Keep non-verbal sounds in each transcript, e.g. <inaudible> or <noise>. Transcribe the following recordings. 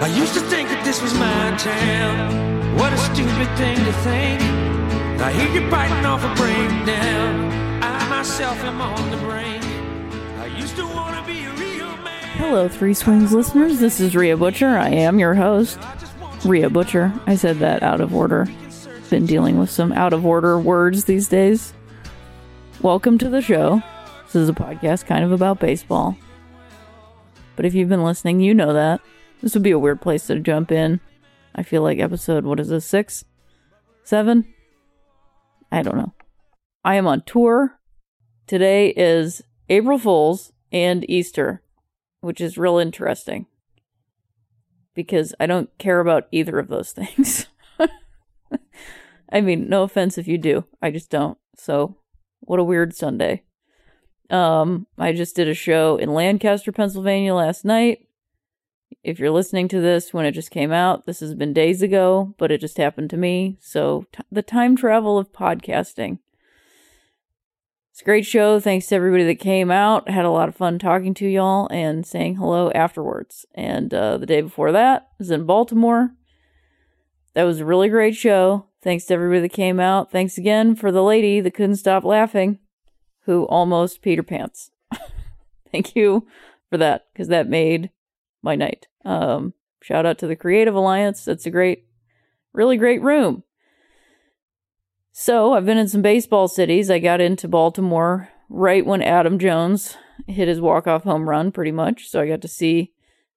I used to think that this was my town. What a stupid thing to think. I hear you biting off a breakdown. I myself am on the brink. I used to want to be a real man. Hello, Three Swings listeners. This is Rhea Butcher. I am your host, Rhea Butcher. I said that out of order. Been dealing with some out of order words these days. Welcome to the show. This is a podcast kind of about baseball. But if you've been listening, you know that. This would be a weird place to jump in. I feel like episode, what is this, six? Seven? I don't know. I am on tour. Today is April Fool's and Easter, which is real interesting because I don't care about either of those <laughs> things. I mean, no offense if you do. I just don't. So, what a weird Sunday. Um, I just did a show in Lancaster, Pennsylvania last night. If you're listening to this when it just came out, this has been days ago, but it just happened to me. So, t- the time travel of podcasting. It's a great show. Thanks to everybody that came out. Had a lot of fun talking to y'all and saying hello afterwards. And uh, the day before that was in Baltimore. That was a really great show. Thanks to everybody that came out. Thanks again for the lady that couldn't stop laughing, who almost Peter pants. <laughs> Thank you for that, because that made my night. Um, shout out to the Creative Alliance. That's a great, really great room. So I've been in some baseball cities. I got into Baltimore right when Adam Jones hit his walk-off home run, pretty much. So I got to see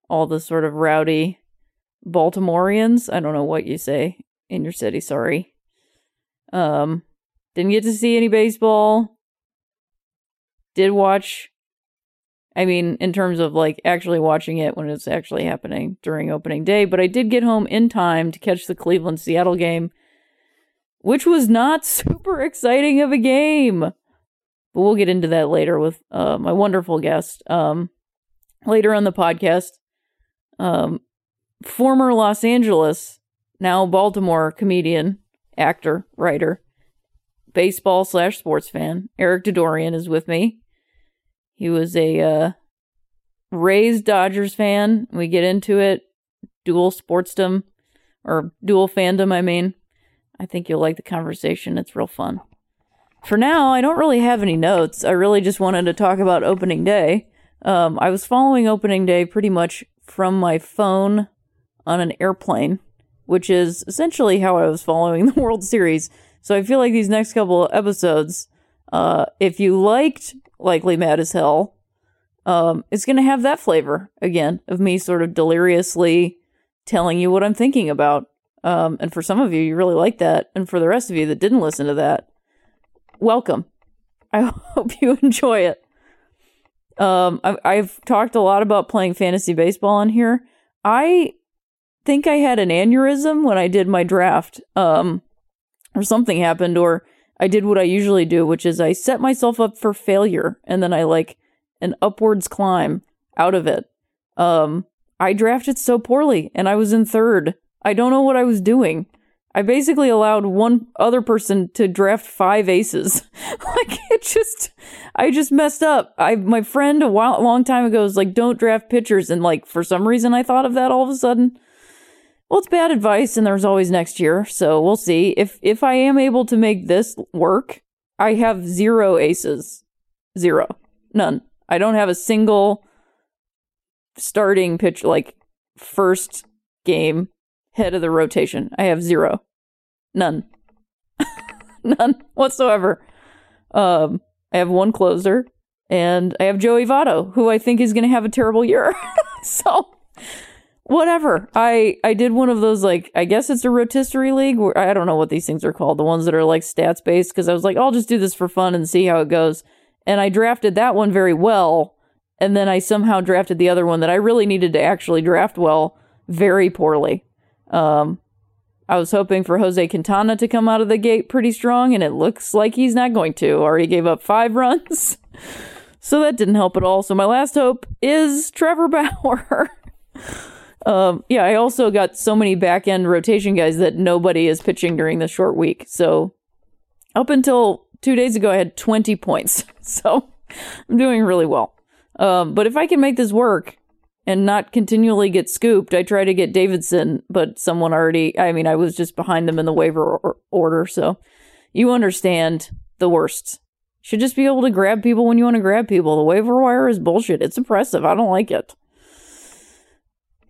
all the sort of rowdy Baltimoreans. I don't know what you say in your city. Sorry. Um, didn't get to see any baseball. Did watch. I mean, in terms of like actually watching it when it's actually happening during opening day, but I did get home in time to catch the Cleveland Seattle game, which was not <laughs> super exciting of a game. But we'll get into that later with uh, my wonderful guest. Um, later on the podcast, um, former Los Angeles, now Baltimore comedian, actor, writer, baseball slash sports fan, Eric Dodorian is with me. He was a uh, Dodgers fan. We get into it. Dual sportsdom, or dual fandom, I mean. I think you'll like the conversation. It's real fun. For now, I don't really have any notes. I really just wanted to talk about opening day. Um, I was following opening day pretty much from my phone on an airplane, which is essentially how I was following <laughs> the World Series. So I feel like these next couple episodes, uh, if you liked Likely Mad as Hell, um, it's going to have that flavor again of me sort of deliriously telling you what I'm thinking about. Um, and for some of you, you really like that. And for the rest of you that didn't listen to that, welcome. I <laughs> hope you enjoy it. Um, I've, I've talked a lot about playing fantasy baseball on here. I think I had an aneurysm when I did my draft. Um, or something happened, or I did what I usually do, which is I set myself up for failure and then I like an upwards climb out of it. Um, I drafted so poorly and I was in third. I don't know what I was doing. I basically allowed one other person to draft five aces. <laughs> like it just, I just messed up. I, my friend a while, long time ago was like, don't draft pitchers. And like, for some reason I thought of that all of a sudden. Well, it's bad advice, and there's always next year. So we'll see if if I am able to make this work. I have zero aces, zero, none. I don't have a single starting pitch like first game head of the rotation. I have zero, none, <laughs> none whatsoever. Um, I have one closer, and I have Joey Votto, who I think is going to have a terrible year. <laughs> so whatever. I I did one of those like I guess it's a rotisserie league where I don't know what these things are called, the ones that are like stats based because I was like I'll just do this for fun and see how it goes. And I drafted that one very well, and then I somehow drafted the other one that I really needed to actually draft well very poorly. Um I was hoping for Jose Quintana to come out of the gate pretty strong, and it looks like he's not going to. Already gave up five <laughs> runs. So that didn't help at all. So my last hope is Trevor Bauer. <laughs> Um, yeah, I also got so many back end rotation guys that nobody is pitching during the short week. So up until two days ago, I had 20 points. <laughs> So I'm doing really well. Um, but if I can make this work and not continually get scooped, I try to get Davidson, but someone already, I mean, I was just behind them in the waiver or- order. So you understand the worst. Should just be able to grab people when you want to grab people. The waiver wire is bullshit. It's oppressive. I don't like it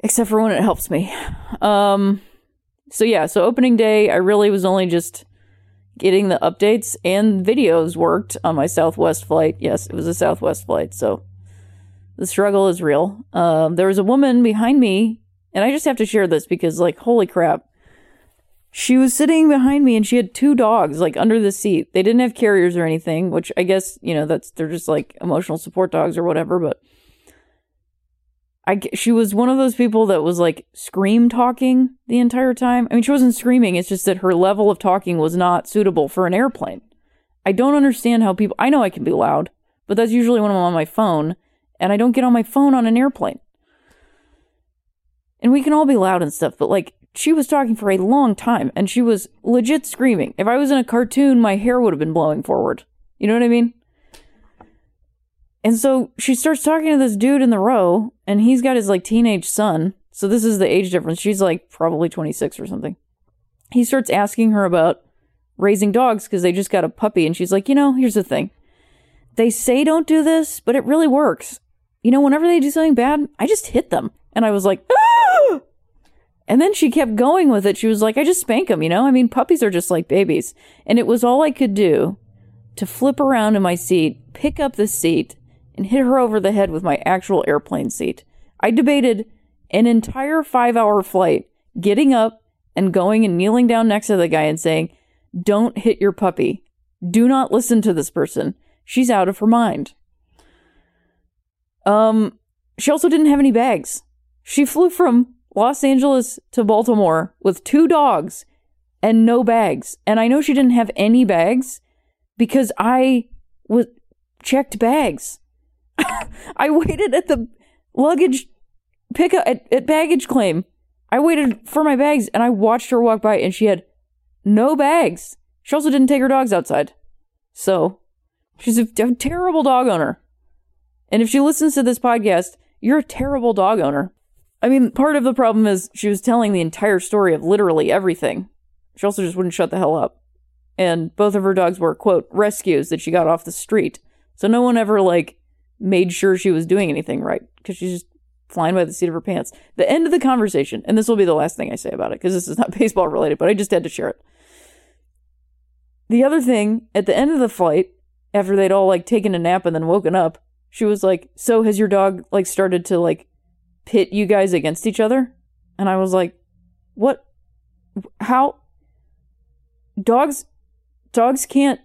except for when it helps me. Um, so yeah, so opening day, I really was only just getting the updates and videos worked on my Southwest flight. Yes, it was a Southwest flight, so the struggle is real. Um, there was a woman behind me, and I just have to share this because, like, holy crap. She was sitting behind me and she had two dogs like under the seat. They didn't have carriers or anything, which I guess, you know, that's they're just like emotional support dogs or whatever, but I, she was one of those people that was like scream talking the entire time. I mean, she wasn't screaming. It's just that her level of talking was not suitable for an airplane. I don't understand how people, I know I can be loud, but that's usually when I'm on my phone and I don't get on my phone on an airplane. And we can all be loud and stuff, but like she was talking for a long time and she was legit screaming. If I was in a cartoon, my hair would have been blowing forward. You know what I mean? And so she starts talking to this dude in the row, and he's got his like teenage son. So this is the age difference. She's like probably 26 or something. He starts asking her about raising dogs because they just got a puppy. And she's like, you know, here's the thing. They say don't do this, but it really works. You know, whenever they do something bad, I just hit them. And I was like, ah! And then she kept going with it. She was like, I just spank them, you know? I mean, puppies are just like babies. And it was all I could do to flip around in my seat, pick up the seat, and hit her over the head with my actual airplane seat. I debated an entire five hour flight getting up and going and kneeling down next to the guy and saying, Don't hit your puppy. Do not listen to this person. She's out of her mind. Um, she also didn't have any bags. She flew from Los Angeles to Baltimore with two dogs and no bags. And I know she didn't have any bags because I was checked bags. I waited at the luggage pickup at, at baggage claim. I waited for my bags and I watched her walk by and she had no bags. She also didn't take her dogs outside. So she's a, a terrible dog owner. And if she listens to this podcast, you're a terrible dog owner. I mean, part of the problem is she was telling the entire story of literally everything. She also just wouldn't shut the hell up. And both of her dogs were, quote, rescues that she got off the street. So no one ever, like, made sure she was doing anything right because she's just flying by the seat of her pants. The end of the conversation, and this will be the last thing I say about it because this is not <laughs> baseball related, but I just had to share it. The other thing, at the end of the flight, after they'd all like taken a nap and then woken up, she was like, "So has your dog like started to like pit you guys against each other?" And I was like, "What? How? Dogs, dogs can't,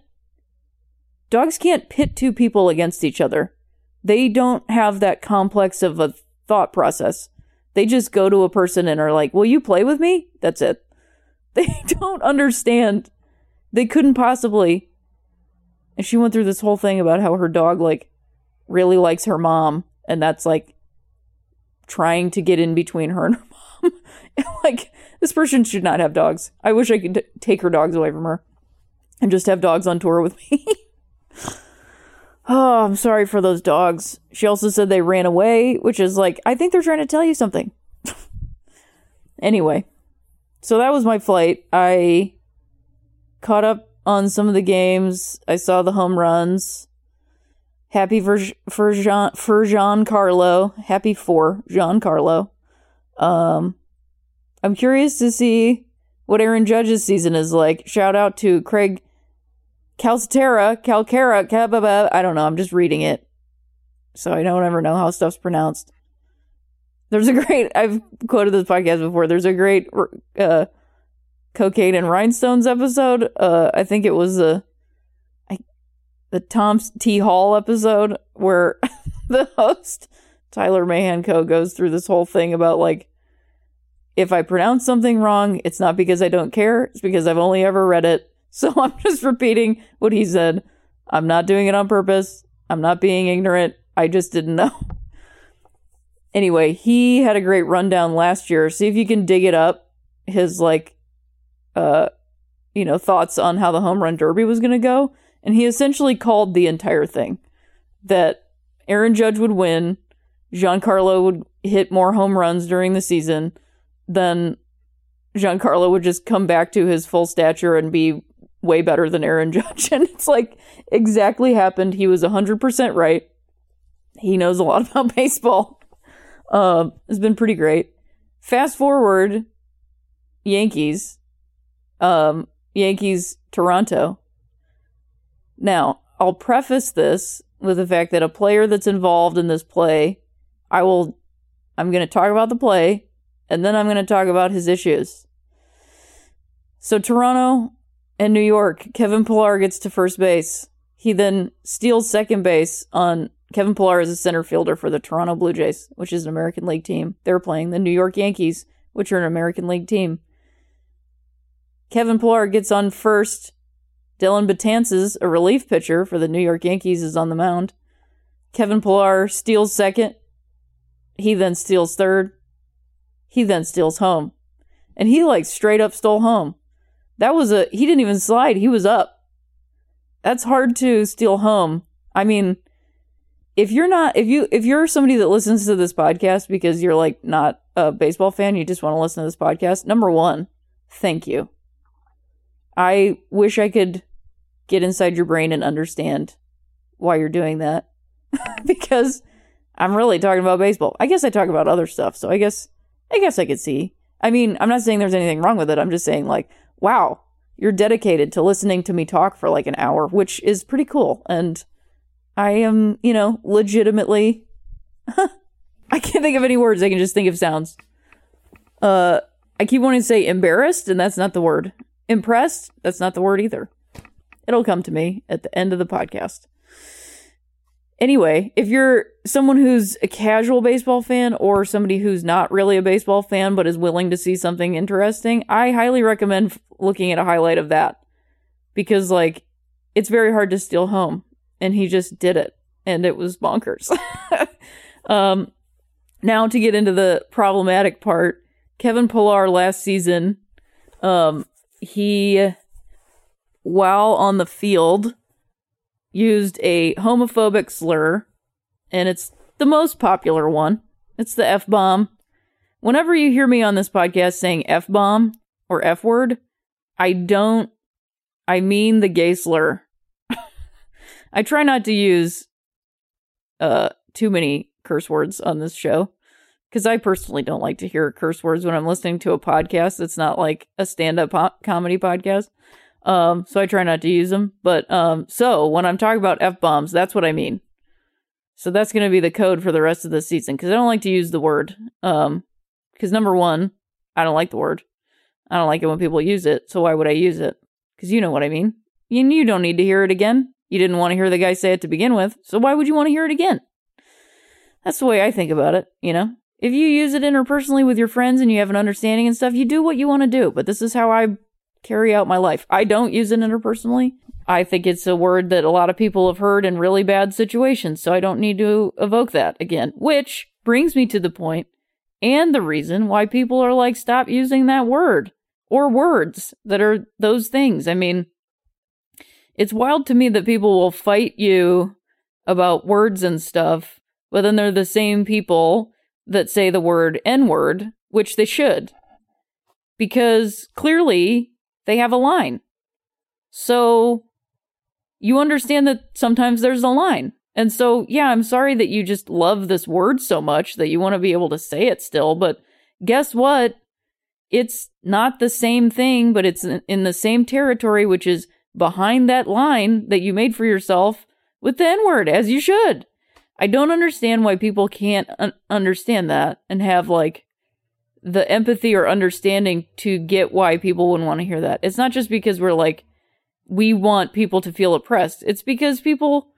dogs can't pit two people against each other." They don't have that complex of a thought process. They just go to a person and are like, Will you play with me? That's it. <laughs> They don't understand. They couldn't possibly. And she went through this whole thing about how her dog, like, really likes her mom. And that's like trying to get in between her and her <laughs> mom. <laughs> like, this person should not have dogs. I wish I could t- take her dogs away from her and just have dogs on tour with me. Oh, I'm sorry for those dogs. She also said they ran away, which is like, I think they're trying to tell you something. <laughs> anyway, so that was my flight. I caught up on some of the games. I saw the home runs. Happy for for Jean for Giancarlo. Happy for Giancarlo. Um, I'm curious to see what Aaron Judge's season is like. Shout out to Craig Calcaterra, Calcara, I don't know. I'm just reading it, so I don't ever know how stuff's pronounced. There's a great. I've quoted this podcast before. There's a great uh, cocaine and rhinestones episode. Uh, I think it was the the Tom T Hall episode where <laughs> the host Tyler Mahan Coe goes through this whole thing about like if I pronounce something wrong, it's not because I don't care. It's because I've only ever read it. So <laughs> I'm just repeating what he said. I'm not doing it on purpose. I'm not being ignorant. I just didn't know. <laughs> Anyway, he had a great rundown last year. See if you can dig it up. His like uh you know, thoughts on how the home run derby was going to go, and he essentially called the entire thing that Aaron Judge would win, Giancarlo would hit more home runs during the season, then Giancarlo would just come back to his full stature and be way better than Aaron <laughs> Judge. And it's like exactly happened. He was 100% right. He knows a lot <laughs> about baseball. Um, it's been pretty great. Fast forward, Yankees. Um, Yankees, Toronto. Now, I'll preface this with the fact that a player that's involved in this play, I will, I'm going to talk about the play, and then I'm going to talk about his issues. So, Toronto and New York, Kevin Pillar gets to first base. He then steals second base on Kevin Pillar as a center fielder for the Toronto Blue Jays, which is an American League team. They're playing the New York Yankees, which are an American League team. Kevin Pillar gets on first. Dellin Betances, a relief pitcher for the New York Yankees, is on the mound. Kevin Pillar steals second. He then steals third. He then steals home. And he like straight up stole home. That was a he didn't even slide, he was up. That's hard to steal home. I mean, if you're not if you if you're somebody that listens to this podcast because you're like not a baseball fan, you just want to listen to this podcast, number 1, thank you. I wish I could get inside your brain and understand why you're doing that <laughs> because I'm really talking about baseball. I guess I talk about other stuff, so I guess I guess I could see. I mean, I'm not saying there's anything wrong with it. I'm just saying like wow, you're dedicated to listening to me talk for like an hour, which is pretty cool. And I am, you know, legitimately. <laughs> I can't think of any words. I can just think of sounds. Uh, I keep wanting to say embarrassed, and that's not the word. Impressed? That's not the word either. It'll come to me at the end of the podcast. Anyway, if you're someone who's a casual baseball fan or somebody who's not really a baseball fan but is willing to see something interesting, I highly recommend looking at a highlight of that because like it's very hard to steal home and he just did it and it was bonkers. <laughs> um now to get into the problematic part, Kevin Pillar last season um he while on the field used a homophobic slur, and it's the most popular one. It's the F bomb. Whenever you hear me on this podcast saying F bomb or F word, I don't, I mean the gay slur. <laughs> I try not to use uh too many curse words on this show because I personally don't like to hear curse words when I'm listening to a podcast. It's not like a stand up po- comedy podcast. Um, so I try not to use them. But um, so when I'm talking about f bombs, that's what I mean. So that's going to be the code for the rest of the season because I don't like to use the word. Um, because number one, I don't like the word. I don't like it when people use it. So why would I use it? Because you know what I mean. And you don't need to hear it again. You didn't want to hear the guy say it to begin with. So why would you want to hear it again? That's the way I think about it, you know? If you use it interpersonally with your friends and you have an understanding and stuff, you do what you want to do. But this is how I carry out my life. I don't use it interpersonally. I think it's a word that a lot of people have heard in really bad situations, so I don't need to evoke that again. Which brings me to the point and the reason why people are like, stop using that word or words that are those things. I mean, it's wild to me that people will fight you about words and stuff, but then they're the same people that say the word N word, which they should. because clearly they have a line. So you understand that sometimes there's a line. And so, yeah, I'm sorry that you just love this word so much that you want to be able to say it still, but guess what? It's not the same thing, but it's in the same territory, which is behind that line that you made for yourself with the N word, as you should. I don't understand why people can't un- understand that and have like the empathy or understanding to get why people wouldn't want to hear that. It's not just because we're like, we want people to feel oppressed. It's because people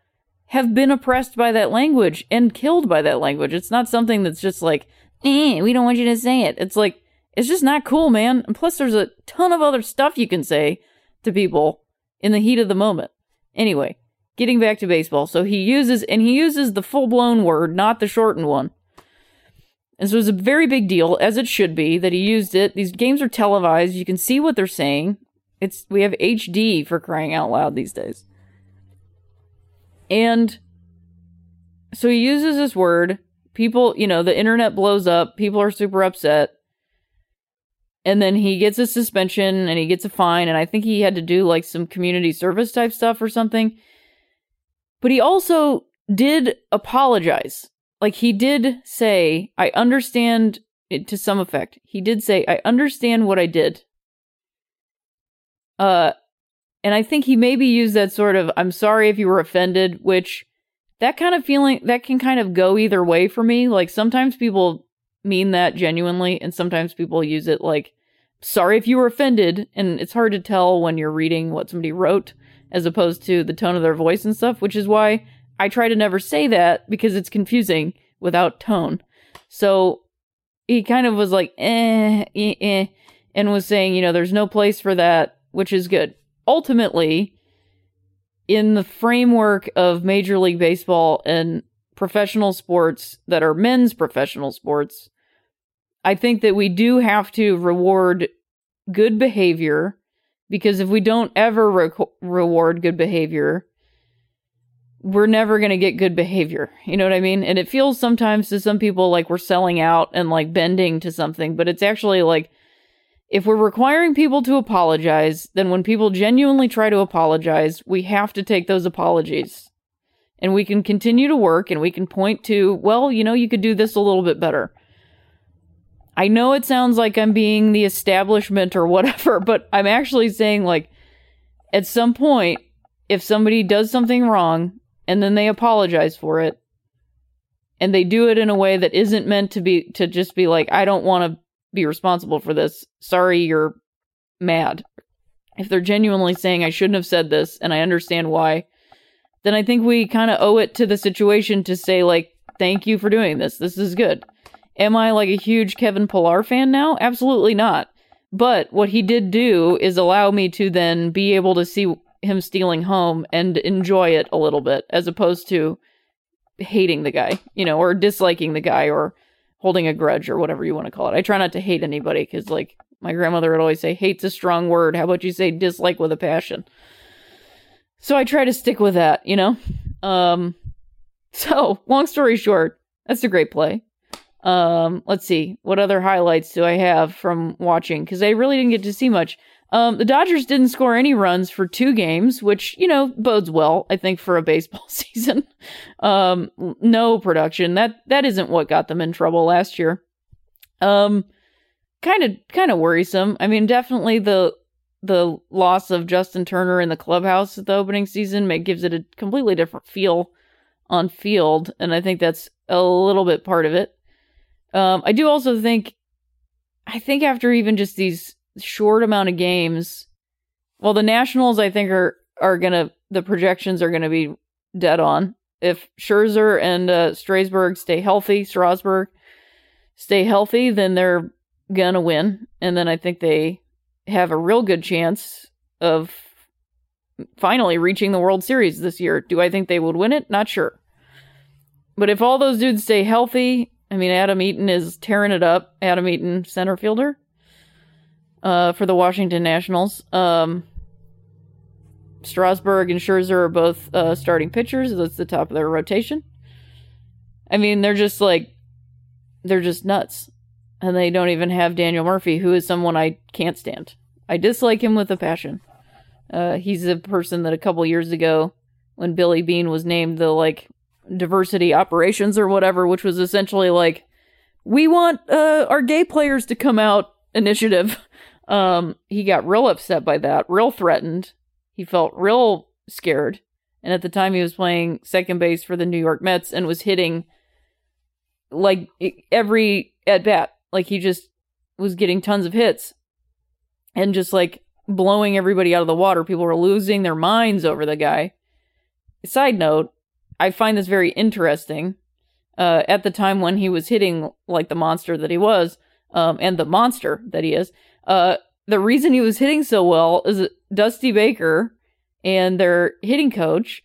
have been oppressed by that language and killed by that language. It's not something that's just like, eh, we don't want you to say it. It's like, it's just not cool, man. And plus, there's a ton of other stuff you can say to people in the heat of the moment. Anyway, getting back to baseball. So he uses, and he uses the full blown word, not the shortened one. And so it was a very big deal, as it should be, that he used it. These games are televised. You can see what they're saying. It's we have HD for crying out loud these days. And so he uses this word. People, you know, the internet blows up. People are super upset. And then he gets a suspension and he gets a fine. And I think he had to do like some community service type stuff or something. But he also did apologize. Like he did say, I understand it to some effect. He did say, I understand what I did. Uh, and I think he maybe used that sort of, I'm sorry if you were offended, which that kind of feeling, that can kind of go either way for me. Like sometimes people mean that genuinely, and sometimes people use it like, sorry if you were offended. And it's hard to tell when you're reading what somebody wrote as opposed to the tone of their voice and stuff, which is why I try to never say that because it's confusing without tone. So he kind of was like, eh, eh, eh, and was saying, you know, there's no place for that, which is good. Ultimately, in the framework of Major League Baseball and professional sports that are men's professional sports, I think that we do have to reward good behavior because if we don't ever re- reward good behavior, we're never going to get good behavior. You know what I mean? And it feels sometimes to some people like we're selling out and like bending to something, but it's actually like if we're requiring people to apologize, then when people genuinely try to apologize, we have to take those apologies. And we can continue to work and we can point to, well, you know, you could do this a little bit better. I know it sounds like I'm being the establishment or whatever, <laughs> but I'm actually saying, like, at some point, if somebody does something wrong and then they apologize for it, and they do it in a way that isn't meant to be, to just be like, I don't want to be responsible for this. Sorry, you're mad. If they're genuinely saying, I shouldn't have said this and I understand why, then I think we kind of owe it to the situation to say, like, thank you for doing this. This is good. Am I like a huge Kevin Pillar fan now? Absolutely not. But what he did do is allow me to then be able to see him stealing home and enjoy it a little bit as opposed to hating the guy, you know, or disliking the guy or holding a grudge or whatever you want to call it. I try not to hate anybody because, like, my grandmother would always say, hate's a strong word. How about you say dislike with a passion? So I try to stick with that, you know? Um, <laughs> so, long story short, that's a great play. Um, let's see. What other highlights do I have from watching? Because I really didn't get to see much. Um, the Dodgers didn't score any runs for two games, which, you know, bodes well, I think, for a <laughs> baseball <laughs> season. Um, no production. That, that isn't what got them in trouble last year. Um, kind of, kind of worrisome. I mean, definitely the, the loss of Justin Turner in the clubhouse at the opening season may, gives it a completely different feel on field. And I think that's a little bit part of it. Um, I do also think, I think after even just these short amount of games, well, the Nationals I think are are gonna the projections are gonna be dead on. If Scherzer and uh, Strasburg stay healthy, Strasburg stay healthy, then they're gonna win, and then I think they have a real good chance of finally reaching the World Series this year. Do I think they would win it? Not sure. But if all those dudes stay healthy I mean, Adam Eaton is tearing it up. Adam Eaton, center fielder, uh, for the Washington Nationals. Um, Strasburg and Scherzer are both uh, starting pitchers. That's the top of their rotation. I mean, they're just like, they're just nuts. and they don't even have Daniel Murphy, who is someone I can't stand. I dislike him with a passion. Uh, he's a person that a couple years ago, when Billy Bean was named the like diversity operations or whatever, which was essentially like, we want uh, our gay players to come out initiative. <laughs> Um, he got real upset by that, real threatened. He felt real scared. And at the time, he was playing second base for the New York Mets and was hitting like every at bat. Like he just was getting tons of hits and just like blowing everybody out of the water. People were losing their minds over the guy. Side note, I find this very interesting. Uh, at the time when he was hitting like the monster that he was, um, and the monster that he is, uh, the reason he was hitting so well is that Dusty Baker and their hitting coach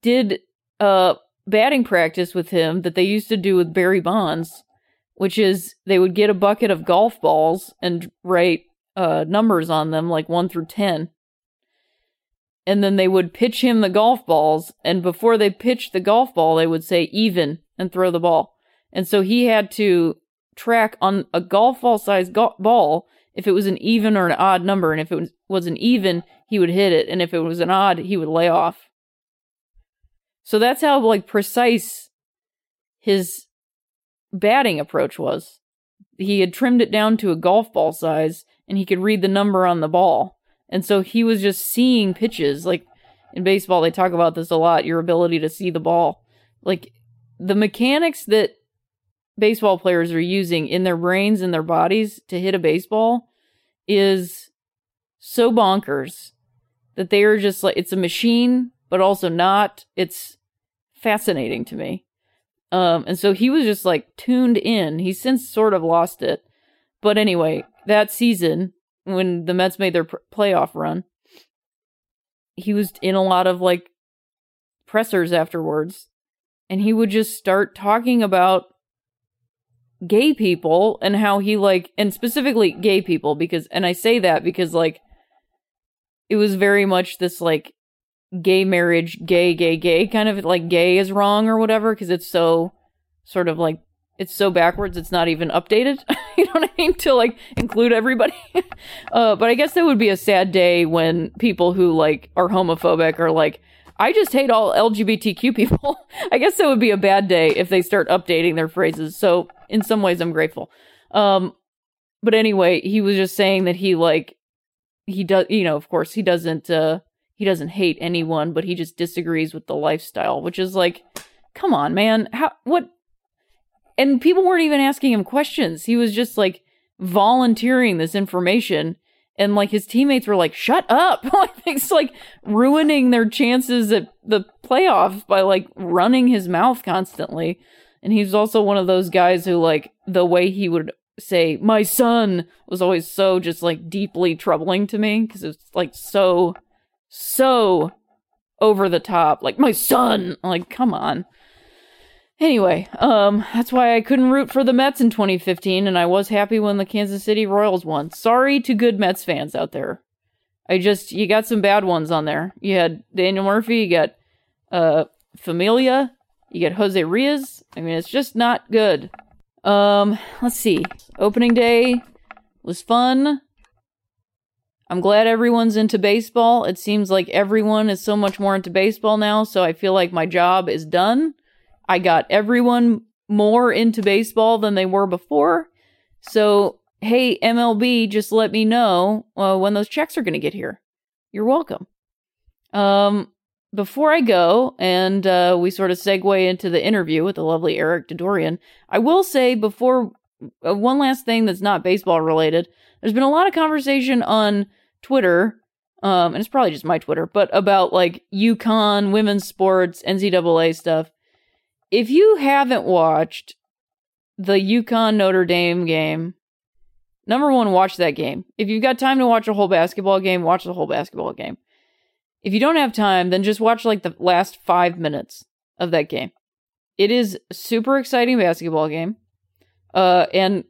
did uh batting practice with him that they used to do with Barry Bonds, which is they would get a bucket of golf balls and write uh, numbers on them, like one through ten. And then they would pitch him the golf balls, and before they pitched the golf ball, they would say even and throw the ball. And so he had to track on a golf ball sized go- ball if it was an even or an odd number. And if it was an even, he would hit it. And if it was an odd, he would lay off. So that's how like precise his batting approach was. He had trimmed it down to a golf ball size and he could read the number on the ball. And so he was just seeing pitches. Like in baseball, they talk about this a lot your ability to see the ball. Like the mechanics that baseball players are using in their brains and their bodies to hit a baseball is so bonkers that they are just like it's a machine, but also not. It's fascinating to me. Um, and so he was just like tuned in. He's since sort of lost it. But anyway, that season when the Mets made their pr- playoff run, he was in a lot of like pressers afterwards and he would just start talking about gay people and how he like and specifically gay people because and I say that because like it was very much this like gay marriage gay gay gay kind of like gay is wrong or whatever because it's so sort of like it's so backwards it's not even updated <laughs> you know what i mean to like include everybody. <laughs> Uh, but i guess that would be a sad day when people who like are homophobic are like i just hate all lgbtq people. <laughs> I guess that would be a bad day if they start updating their phrases. So in some ways i'm grateful um but anyway he was just saying that he like he does you know of course he doesn't uh he doesn't hate anyone but he just disagrees with the lifestyle which is like come on man how what and people weren't even asking him questions. He was just like volunteering this information. And like his teammates were like, shut up. <laughs> it's like ruining their chances at the playoffs by like running his mouth constantly. And he's also one of those guys who like the way he would say, my son was always so just like deeply troubling to me because it's like so, so over the top. Like, my son. Like, come on. Anyway, um, that's why I couldn't root for the Mets in 2015, and I was happy when the Kansas City Royals won. Sorry to good Mets fans out there. I just you got some bad ones on there. You had Daniel Murphy, you got uh Familia, you get Jose Reyes. I mean, it's just not good. Um, let's see. Opening day was fun. I'm glad everyone's into baseball. It seems like everyone is so much more into baseball now, so I feel like my job is done. I got everyone more into baseball than they were before. So, hey, MLB, just let me know uh, when those checks are going to get here. You're welcome. Um, before I go and uh, we sort of segue into the interview with the lovely Eric Dodorian, I will say before uh, one last thing that's not baseball related. There's been a lot of conversation on Twitter, um, and it's probably just my Twitter, but about like UConn, women's sports, NCAA stuff if you haven't watched the UConn Notre Dame game, number one, watch that game. If you've got time to watch a whole basketball game, watch the whole basketball game. If you don't have time, then just watch like the last five minutes of that game. It is super exciting basketball game. Uh, and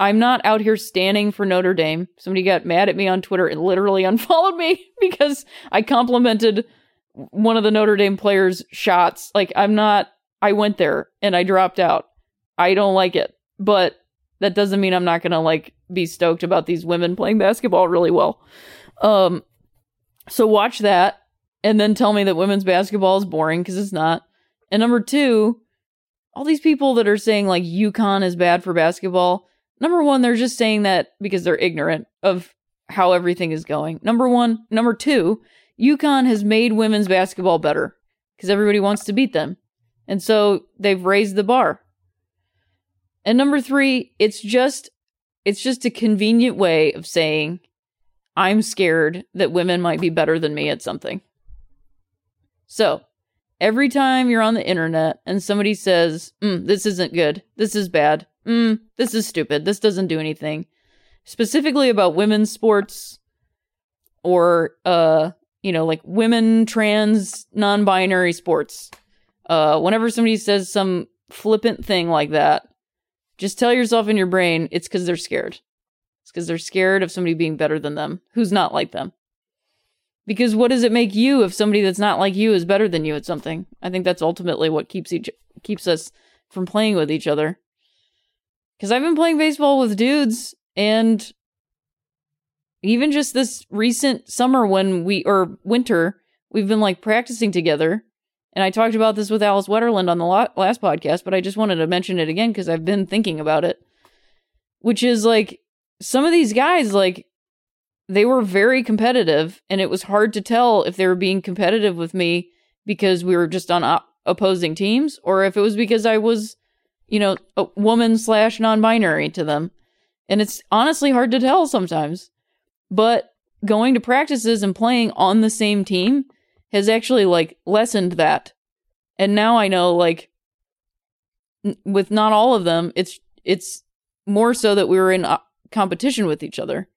I'm not out here standing for Notre Dame. Somebody got mad at me on Twitter and literally <laughs> unfollowed me because I complimented one of the Notre Dame players' shots. Like, I'm not I went there and I dropped out. I don't like it. But that doesn't mean I'm not going to like be stoked about these women playing basketball really well. Um so watch that and then tell me that women's basketball is boring because it's not. And number 2, all these people that are saying like UConn is bad for basketball, number 1 they're just saying that because they're ignorant of how everything is going. Number 1, number 2, UConn has made women's basketball better because everybody wants to beat them. And so they've raised the bar. And number 3, it's just it's just a convenient way of saying I'm scared that women might be better than me at something. So, every time you're on the internet and somebody says, mm, this isn't good, this is bad, mm, this is stupid, this doesn't do anything, specifically about women's sports or, uh, you know, like women, trans, non binary sports, uh, whenever somebody says some flippant thing like that, just tell yourself in your brain it's because they're scared. Because they're scared of somebody being better than them who's not like them. Because what does it make you if somebody that's not like you is better than you at something? I think that's ultimately what keeps each keeps us from playing with each other. Cuz I've been playing baseball with dudes and even just this recent summer when we or winter, we've been like practicing together. And I talked about this with Alice Wetterlund on the last podcast, but I just wanted to mention it again cuz I've been thinking about it. Which is like some of these guys like they were very competitive and it was hard to tell if they were being competitive with me because we were just on op- opposing teams or if it was because I was, you know, a woman slash non-binary to them. And it's honestly hard to tell sometimes. But going to practices and playing on the same team has actually like lessened that. And now I know like n- with not all of them, it's it's more so that we were in uh, competition with each other.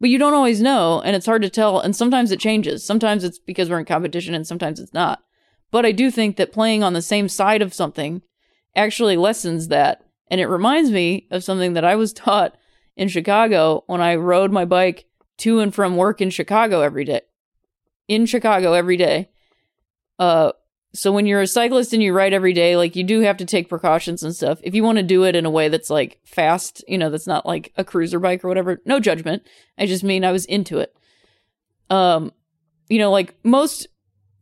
But you don't always know, and it's hard to tell, and sometimes it changes. Sometimes it's because we're in competition, and sometimes it's not. But I do think that playing on the same side of something actually lessens that. And it reminds me of something that I was <laughs> taught in Chicago when I rode my bike to and from work in Chicago every day. In Chicago every day. Uh, so when you're a cyclist and you ride every day, like you do have to take precautions and stuff. If you want to do it in a way that's like fast, you know, that's not like a cruiser bike or whatever, no judgment. I just mean I was into it. Um, you know, like most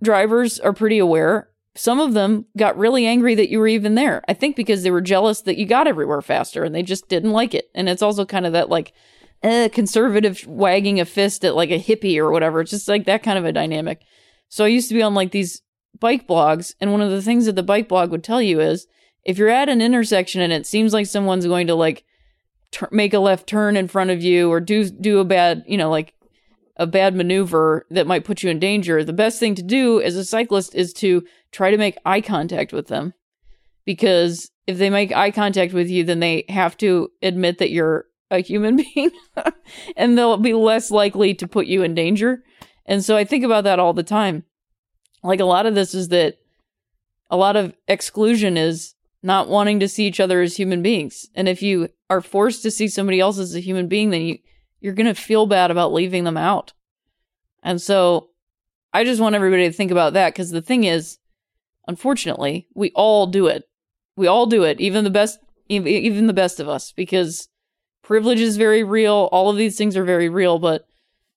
drivers are pretty aware. Some of them got really angry that you were even there. I think because they were jealous that you got everywhere faster and they just didn't like it. And it's also kind of that like eh, conservative wagging a fist at like a hippie or whatever. It's just like that kind of a dynamic. So I used to be on like these bike blogs, and one of the things that the bike blog would tell you is if you're at an intersection and it seems like someone's going to like tur- make a left turn in front of you or do do a bad, you know, like a bad maneuver that might put you in danger, the best thing to do as a cyclist is to try to make eye contact with them. Because if they make eye contact with you, then they have to admit that you're a human <laughs> being and they'll be less likely to put you in danger. And so I think about that all the time. Like a lot of this is that a lot of exclusion is not wanting to see each other as human beings. And if you are forced to see somebody else as a human being, then you, you're going to feel bad about leaving them out. And so I just want everybody to think about that because the thing is, unfortunately, we all do it. We all do it, even the best, even the best of us, because privilege is very real. All of these things are very real, but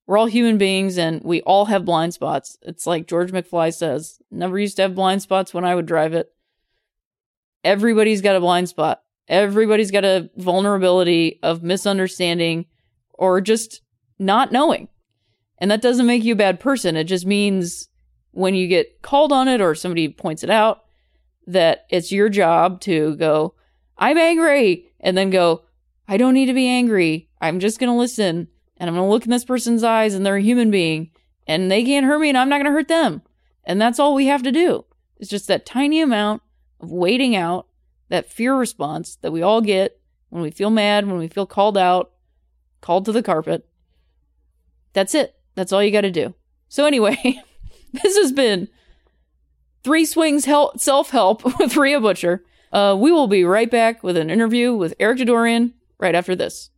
we're all human beings and we all have blind spots. It's like George McFly says, never used to have blind spots when I would drive it. Everybody's got a blind spot. Everybody's got a vulnerability of misunderstanding or just not knowing. And that doesn't make you a bad person. It just means when you get called on it or somebody points it out that it's your job to go, I'm angry, and then go, I don't need to be angry. I'm just going to listen and I'm going to look in this person's eyes and they're a human being and they can't hurt me and I'm not going to hurt them. And that's all we have to do. It's just that tiny amount of waiting out that fear response that we all get when we feel mad, when we feel called out, called to the carpet. That's it. That's all you got to do. So, anyway, <laughs> this has been Three Swings help, Self Help with Rhea Butcher. Uh, we will be right back with an interview with Eric Dodorian right after this.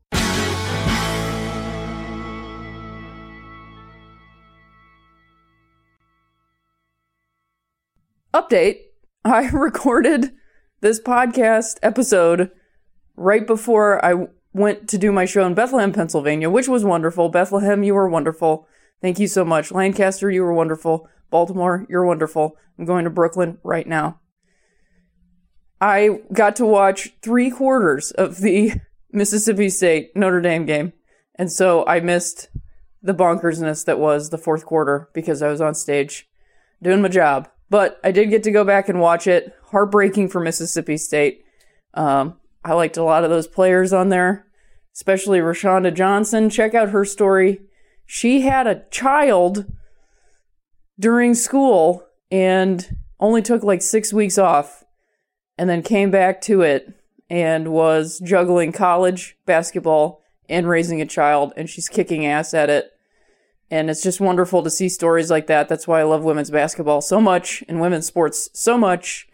Update <laughs> I recorded this podcast episode right before I went to do my show in Bethlehem, Pennsylvania, which was wonderful. Bethlehem, you were wonderful. Thank you so much. Lancaster, you were wonderful. Baltimore, you're wonderful. I'm going to Brooklyn right now. I got to watch three quarters of the <laughs> Mississippi State Notre Dame game. And so I missed the bonkersness that was the fourth quarter because I was on stage doing my job. But I did get to go back and watch it. Heartbreaking for Mississippi State. Um, I liked a lot of those players on there, especially Roshunda Johnson. Check out her story. She had a child during school and only took like six weeks off and then came back to it and was juggling college basketball and raising a child, and she's kicking ass at it. And it's just wonderful to see stories like that. That's why I love women's basketball so much and women's sports so much.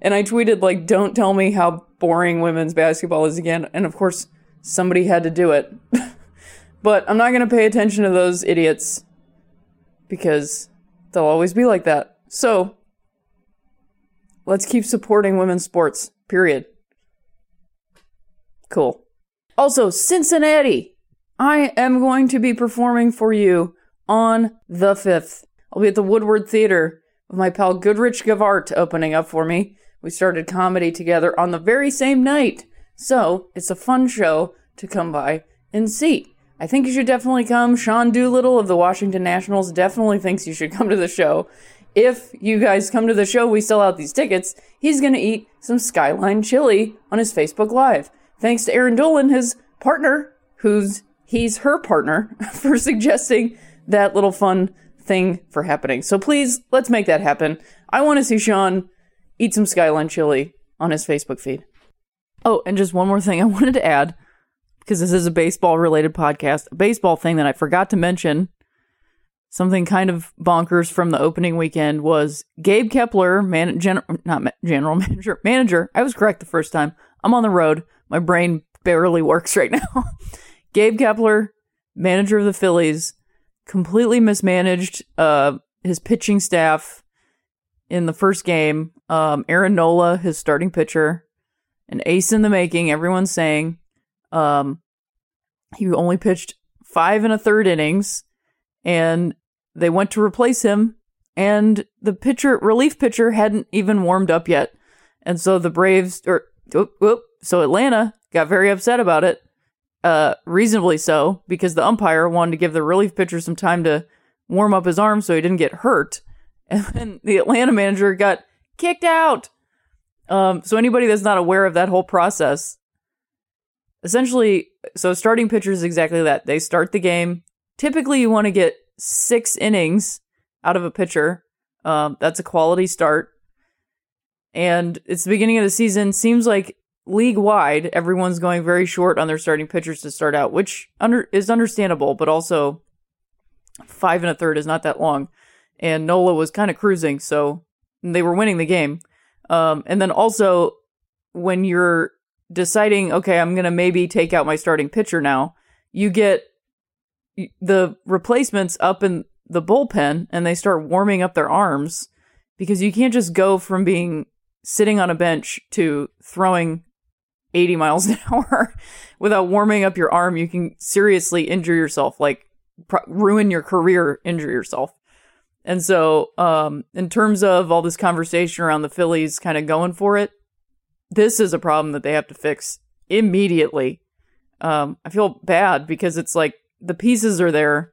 And I tweeted, like, don't tell me how boring women's basketball is again. And of course, somebody had to do it. <laughs> but I'm not going to pay attention to those idiots because they'll always be like that. So, let's keep supporting women's sports, period. Cool. Also, Cincinnati. I am going to be performing for you on the 5th. I'll be at the Woodward Theater with my pal Goodrich Gevaart opening up for me. We started comedy together on the very same night. So, it's a fun show to come by and see. I think you should definitely come. Sean Doolittle of the Washington Nationals definitely thinks you should <laughs> come to the show. If you guys come to the show, we sell out these tickets. He's going to eat some Skyline chili on his Facebook Live. Thanks to Eireann Dolan, his partner, who's he's her partner, <laughs> for suggesting that little fun thing for happening. So please, let's make that happen. I want to see Sean eat some Skyline chili on his Facebook feed. Oh, and just one more thing I <laughs> wanted to add, because this is a baseball related podcast, a baseball thing that I forgot to mention. Something kind of bonkers from the opening weekend was Gabe Kapler, man, gen, not ma- general <laughs> manager, manager. I was correct the first time. I'm on the road. My brain barely works right now. Gabe Kapler, manager of the Phillies, completely mismanaged uh, his pitching staff in the first game. Um, Aaron Nola, his starting pitcher, an ace in the making. Everyone's saying um, he only pitched five and a third innings, and they went to replace him, and the pitcher, relief pitcher, hadn't even warmed up yet, and so the Braves or whoop, whoop, so Atlanta got very upset about it, uh, reasonably so, because the umpire wanted to give the relief pitcher some time to warm up his arm so he didn't get hurt, <laughs> and then the Atlanta manager got kicked out. Um, so anybody that's not aware of that whole process, essentially, so starting pitcher is exactly that. They start the game. Typically, you want to get six innings out of a pitcher. Um, that's a quality start. And it's the beginning of the season. Seems like league wide, everyone's going very short on their starting pitchers to start out, which under is understandable, but also five and a third is not that long. And Nola was kind of cruising, so they were winning the game. Um, and then also when you're deciding, okay, I'm gonna maybe take out my starting pitcher now, you get the replacements up in the bullpen and they start warming up their arms because you can't just go from being sitting on a bench to throwing 80 miles an hour <laughs> without warming up your arm. You can seriously injure yourself, like ruin your career, injure yourself. And so, um, in terms of all this conversation around the Phillies kind of going for it, this is a problem that they have to fix immediately. Um, I feel bad because it's like the pieces are there,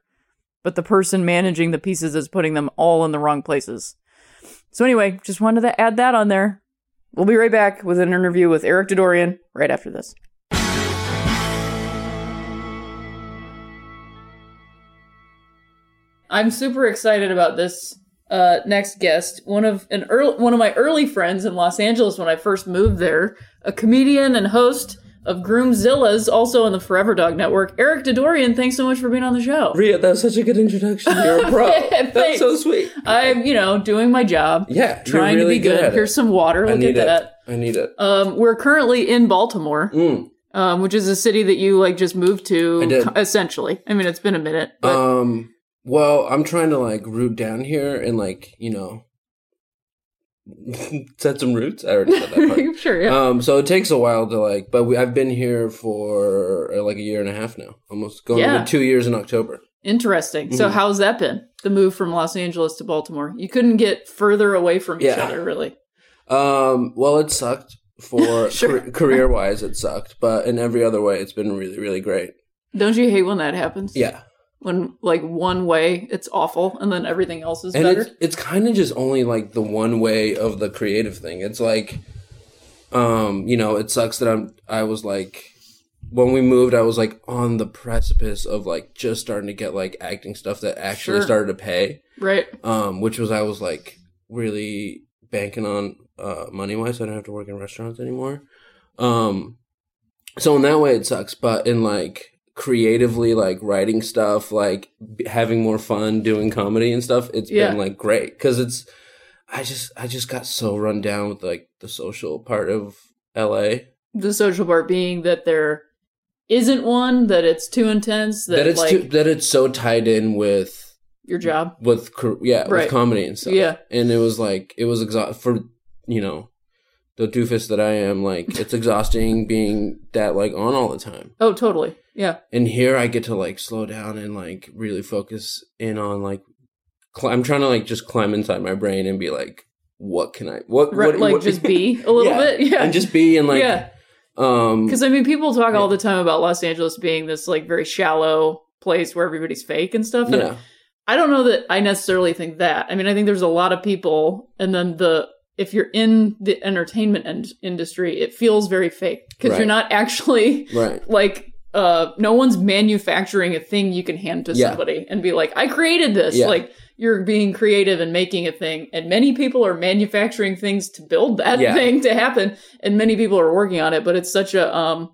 but the person managing the pieces is putting them all in the wrong places. So anyway, just wanted to add that on there. We'll be right back with an interview with Eric Dadourian right after this. I'm super excited about this uh, next guest. One of an early, one of my early friends in Los Angeles when I first moved there, a comedian and host of Groomzilla's, also on the Forever Dog Network. Eric Dadourian, thanks so much for being on the show. Ria, that was such a good introduction. You're a pro. <laughs> That's so sweet. I'm, you know, doing my job. Yeah, trying really to be good good. Here's some water. I Look need at it. that. I need it. Um, we're currently in Baltimore, Mm. um, which is a city that you like just moved to. I did. Essentially, I mean, it's been a minute, but Um. Well, I'm trying to like root down here and like you know <laughs> set some roots. I already said that part. <laughs> sure, yeah. Um, so it takes a while to like, but we, I've been here for uh, like a year and a half now, almost going Yeah. two years in October. Interesting. So Mhm. how's that been? The move from Los Angeles to Baltimore. You couldn't get further away from each Yeah. other, really. Um, well, it sucked for <laughs> Sure. career wise. It sucked, but in every other way, it's been really, really great. Don't you hate when that happens? Yeah, When like one way it's awful and then everything else is and better. it's it's kind of just only like the one way of the creative thing. It's like, um, you know, it sucks that I'm. I was like. When we moved, I was like on the precipice of like just starting to get like acting stuff that actually Sure. started to pay. Right. um, which was I was like really banking on uh, money wise. I don't have to work in restaurants anymore. Um, so in that way, it sucks. But in like creatively, like writing stuff, like b- having more fun doing comedy and stuff, it's Yeah. been like great because it's. I just I just got so run down with like the social part of L.A. The social part being that there isn't one, that it's too intense, that, That, it's like too, that it's so tied in with your job. with yeah Right. with comedy and stuff. Yeah. and it was like it was exhaust for you know the doofus that I am. Like it's exhausting <laughs> being that like on all the time. Oh, totally. Yeah. And here I get to like slow down and like really focus in on like cl- I'm trying to like just climb inside my brain and be like, what can I what Right, what like what- just be <laughs> a little Yeah. bit. Yeah. and just be and like yeah. um Because I mean, people talk all the time about Los Angeles being this like very shallow place where everybody's fake and stuff. And yeah I don't know that I necessarily think that. I mean, I think there's a lot of people, and then the if you're in the entertainment in- industry, it feels very fake because Right. you're not actually right like uh no one's manufacturing a thing you can hand to Yeah. somebody and be like i created this Yeah. like you're being creative and making a thing and many people are manufacturing things to build that Yeah. thing to happen and many people are working on it but it's such a um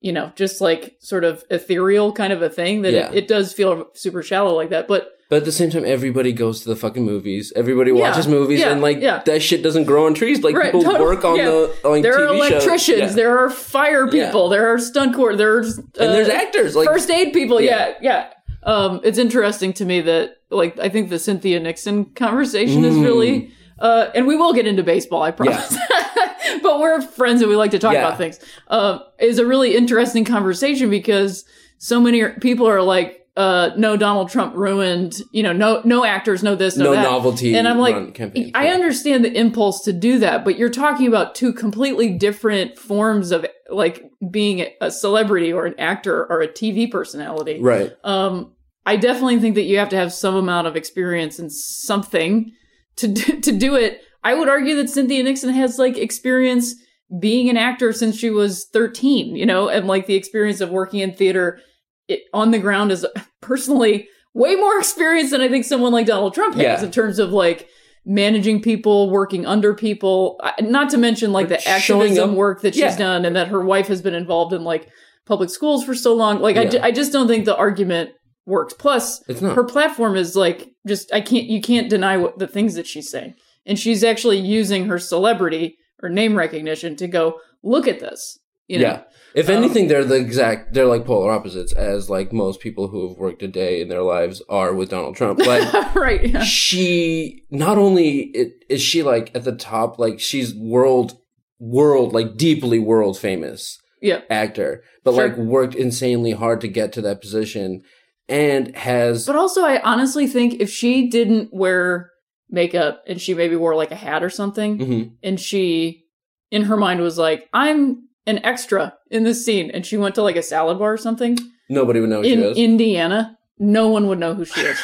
you know just like sort of ethereal kind of a thing that it, it does feel super shallow like that but but at the same time everybody goes to the fucking movies everybody Yeah. watches movies Yeah. and like Yeah. that shit doesn't grow on trees like Right, people totally. work on the on there TV are electricians there are fire people there are stunt core there's uh, and there's actors like first aid people Yeah. yeah um it's interesting to me that like i think the cynthia nixon conversation is really uh and we will get into baseball i promise <laughs> but we're friends and we like to talk about things um is a really interesting conversation because so many people are like uh no donald trump ruined you know no no actors know this no, no novelty and i'm like campaign. I understand the impulse to do that, but you're talking about two completely different forms of like being a celebrity or an actor or a TV personality. right Um, I definitely think that you have to have some amount of experience in something to do, to do it. I would argue that Cynthia Nixon has like experience being an actor since she was 13, you know, and like the experience of working in theater it, on the ground is personally way more experience than I think someone like Donald Trump has Yeah. in terms of like managing people, working under people, not to mention like the activism work that she's Yeah. done and that her wife has been involved in like public schools for so long. Like I, ju- I just don't think the argument works. Plus, her platform is like just I can't you can't deny what the things that she's saying, and she's actually using her celebrity or name recognition to go look at this. You know? yeah if Um, anything they're the exact they're like polar opposites as like most people who have worked a day in their lives are with donald trump like <laughs> right. Yeah. she not only is she like at the top like she's world world like deeply world famous Yeah. actor but Sure. like worked insanely hard to get to that position and has But also, I honestly think if she didn't wear makeup and she maybe wore like a hat or something, Mhm. and she in her mind was like, "I'm an extra in this scene," and she went to like a salad bar or something nobody would know who in she is Indiana, no one would know who she is.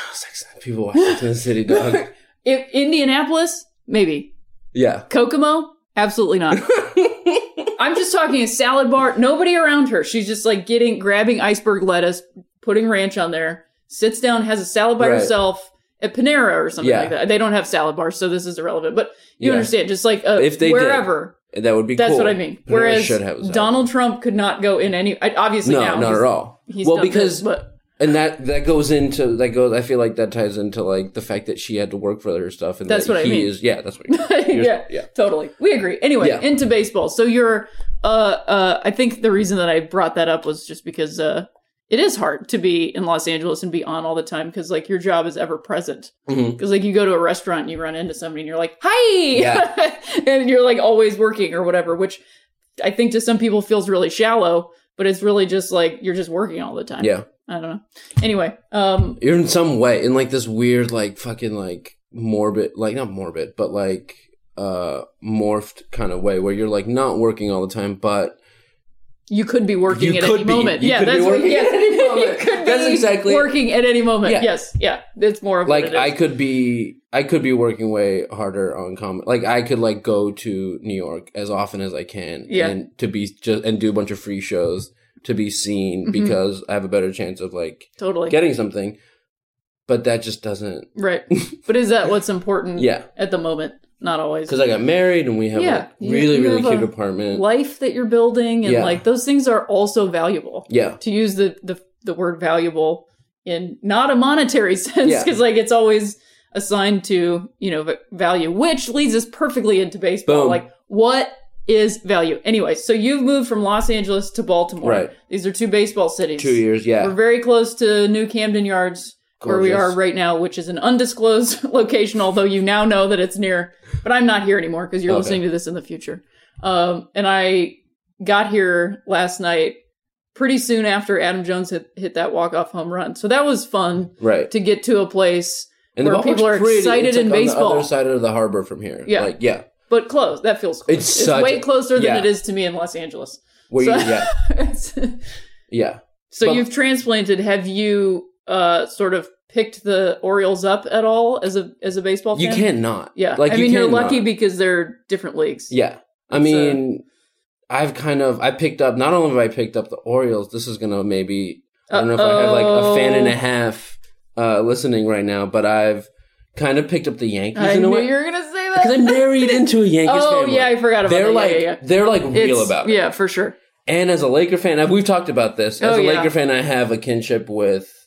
People watch the city dog <laughs> if Indianapolis, maybe yeah Kokomo, absolutely not. <laughs> I'm just talking a salad bar, nobody around her. She's just like getting, grabbing iceberg lettuce, putting ranch on there, sits down, has a salad by Right. herself at Panera or something Yeah. like that. They don't have salad bars, so this is irrelevant. But you Yeah. understand, just like uh, If they did, wherever. That would be That's cool. what I mean. Whereas. Donald Trump could not go in any. Obviously, no now not he's- at all He's well because this, and that that goes into that goes i feel like that ties into like the fact that she had to work for her stuff and That's that what I mean. is yeah that's what <laughs> yeah, yeah totally. We agree. Anyway, Yeah. into baseball. So you're, uh, uh, I think the reason that I brought that up was just because, uh, it is hard to be in Los Angeles and be on all the time because like your job is ever present. Because like you go to a restaurant and you run into somebody and you're like, "Hi," Yeah. <laughs> and you're like always working or whatever, which I think to some people feels really shallow, but it's really just like you're just working all the time. Yeah. I don't know. Anyway, um, You're in some way in like this weird, like fucking like morbid, like not morbid, but like uh morphed kind of way where you're like not working all the time, but you could be working You at any be. moment. You yeah, that's what, working yeah. at any <laughs> moment. you could That's be exactly- working at any moment. Yeah. Yes, yeah. It's more of like what it is. I could be I could be working way harder on comedy. Like I could like go to New York as often as I can Yeah. and to be just and do a bunch of free shows to be seen Mhm. because I have a better chance of like totally getting something. But that just doesn't right. <laughs> But is that what's important? Yeah. at the moment, not always. Cuz I got married and we have Yeah. a really you really have cute apartment. life that you're building and Yeah. like those things are also valuable. yeah. To use the the the word valuable in not a monetary <laughs> sense Yeah. because like it's always assigned to you know value, which leads us perfectly into baseball. Boom. Like what is value? Anyway, so you've moved from Los Angeles to Baltimore. Right. These are two baseball cities. 2 years, yeah. We're very close to New Camden Yards, where we are right now, which is an undisclosed <laughs> location, although you now know that it's near. But I'm not here anymore because you're Okay. listening to this in the future. Um, and I got here last night pretty soon after Adam Jones hit, hit that walk-off home run. So that was fun right. to get to a place And where people are pretty. excited It's, like, in on baseball. the other side of the harbor from here. Yeah. Like yeah. but close. That feels close. It's such way a- closer than yeah. it is to me in Los Angeles. Where So- you yeah. <laughs> Yeah. So But- you've transplanted. Have you uh sort of picked the Orioles up at all as a as a baseball fan? You can't not. Yeah. Like I you mean, you're lucky not. because they're different leagues. Yeah. I It's, mean, I've kind of I picked up not only have I picked up the Orioles, this is gonna maybe I don't know if I have like a fan and a half uh listening right now, but I've kind of picked up the Yankees I in a way. you were gonna say that. Because I'm married into a Yankees <laughs> oh family. yeah, I forgot about they're that. like yeah, yeah, they're like real It's- about it. Yeah, for sure. And as a Laker fan, we've talked about this. As Oh, a yeah. Laker fan, I have a kinship with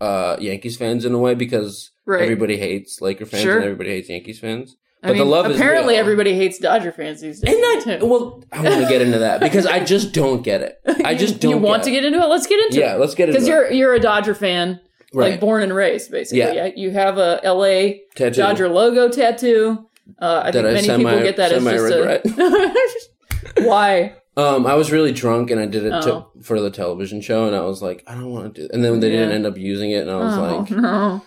uh Yankees fans in a way because Right. everybody hates Laker fans Sure. and everybody hates Yankees fans. I But mean, the love is apparently everybody hates Dodger fans these days. And not too. well, I want to get into that because I just don't get it. <laughs> I just don't. You want to get into it? Let's get into Yeah, it. Yeah, let's get into it. Because you're you're a Dodger fan, Right. like born and raised, basically. Yeah. Yeah. You have a LA Tattoo. Dodger logo tattoo. Uh, I That think I many semi- people get that as just semi-regret. a. <laughs> Why? Um, I was really drunk and I did it Oh. to, for the television show, and I was like, I don't want to do. It. And then they didn't end up using it, and I was oh like, no.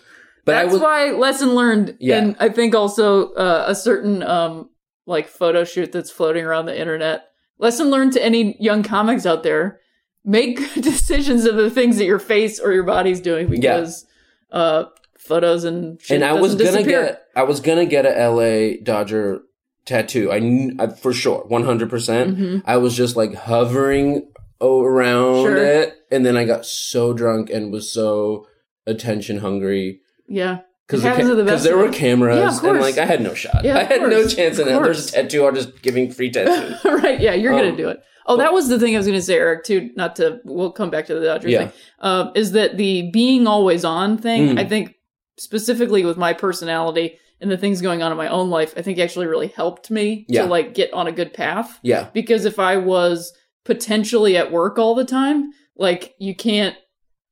but That's I was. why lesson learned. Yeah. And I think also uh, a certain um like photo shoot that's floating around the internet. Lesson learned to any young comics out there: make good <laughs> decisions of the things that your face or your body's doing because uh photos and and I was gonna disappear. get, I was gonna get a LA Dodger tattoo. I, kn- I for sure, one hundred percent. Mhm. I was just like hovering around Sure. it, and then I got so drunk and was so attention hungry Yeah. because the best there were cameras, Yeah, and like I had no shot. Yeah, I had no chance in it. There's course. a tattoo artist giving free <laughs> tattoos. right. Yeah, you're gonna Um, do it. Oh, that was the thing I was gonna say, Eric. Too. Not to. We'll come back to the Dodger Yeah. thing. Um, is that the being always on thing? Mm. I think specifically with my personality and the things going on in my own life, I think actually really helped me Yeah. to like get on a good path. yeah, Because if I was potentially at work all the time, like you can't.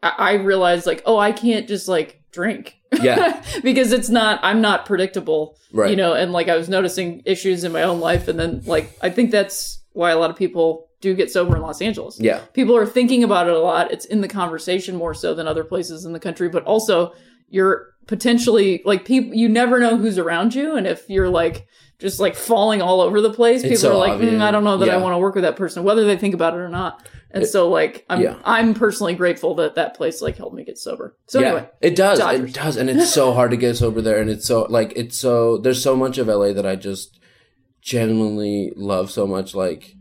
I, I realized like, oh, I can't just like drink. Yeah. <laughs> because it's not. I'm not predictable right. you know and like i was noticing issues in my own life and then like i think that's why a lot of people do get sober in los angeles yeah, people are thinking about it a lot it's in the conversation more so than other places in the country but also you're potentially like people you never know who's around you and if you're like just like falling all over the place It's people so are like mm, i don't know that i want to work with that person whether they think about it or not and It- so like i'm yeah. i'm personally grateful that that place like helped me get sober so yeah. anyway it does. Dodgers. It does, and it's so hard to get sober there, and it's so like it's so there's so much of LA that I just genuinely love so much. Like,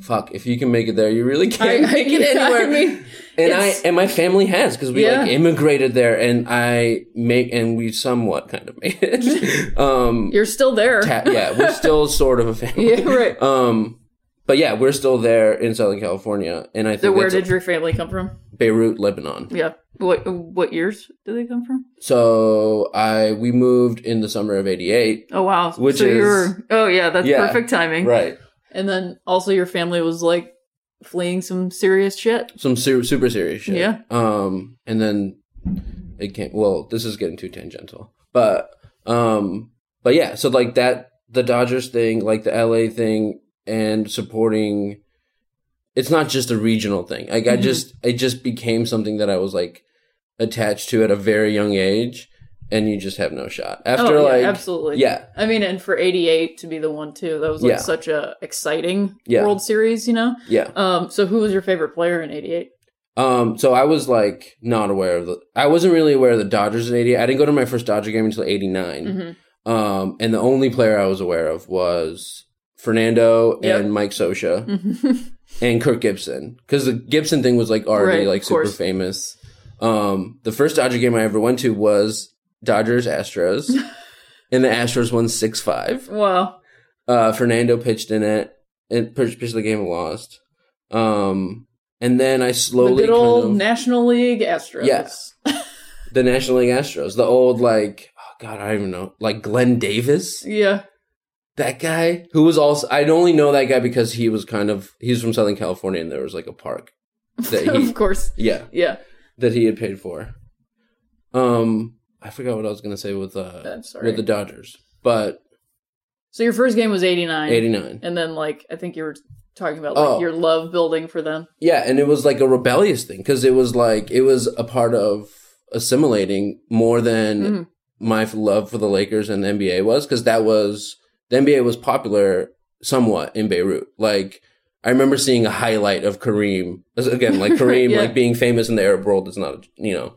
fuck, if you can make it there, you really can't make it <laughs> anywhere. I mean, and I and my family has because we Yeah. like immigrated there, and I make and we somewhat kind of made it. <laughs> um, you're still there ta- yeah, we're still <laughs> sort of a family. yeah right Um, but yeah, we're still there in Southern California, and I So think where that's did your family come from? Beirut, Lebanon. Yeah. What what years did they come from? So I we moved in the summer of '88. Oh wow. Which so you is- were Oh yeah, that's Yeah. perfect timing. Right. And then also your family was like fleeing some serious shit. some ser- super serious shit. Yeah. Um, and then it came. Well, this is getting too tangential, but um, but yeah. So like that, the Dodgers thing, like the LA thing, and supporting. It's not just a regional thing. Like I Mhm. just, it just became something that I was like attached to at a very young age, and you just have no shot after oh, yeah, like absolutely. yeah, I mean, and for '88 to be the one too, that was like Yeah. such a exciting Yeah. World Series, you know. yeah. Um, so who was your favorite player in '88? Um, so I was like not aware of the. I wasn't really aware of the Dodgers in '88. I didn't go to my first Dodger game until '89. Mm-hmm. Um, and the only player I was aware of was Fernando Yep. and Mike Scioscia <laughs> and Kirk Gibson because the Gibson thing was like already Right, like super course. famous. Um, the first Dodger game I ever went to was Dodgers Astros, <laughs> and the Astros won six five. wow. Uh, Fernando pitched in it and pitched pitched the game and lost. Um, and then I The slowly good old kind of, National League Astros. Yes. <laughs> the National League Astros, the old like oh god, I don't even know, like Glenn Davis, Yeah. that guy who was also I'd only know that guy because he was kind of he's from Southern California and there was like a park that <laughs> he of course. yeah Yeah. that he had paid for. Um, I forgot what I was gonna say with uh sorry. with the Dodgers, but So your first game was '89, eighty nine. and then like I think you were talking about like Oh. your love building for them. Yeah, and it was like a rebellious thing because it was like it was a part of assimilating more than Mhm. my love for the Lakers and the NBA was because that was the NBA was popular somewhat in Beirut. Like I remember seeing a highlight of Kareem again, like <laughs> Kareem, Yeah. like being famous in the Arab world is not you know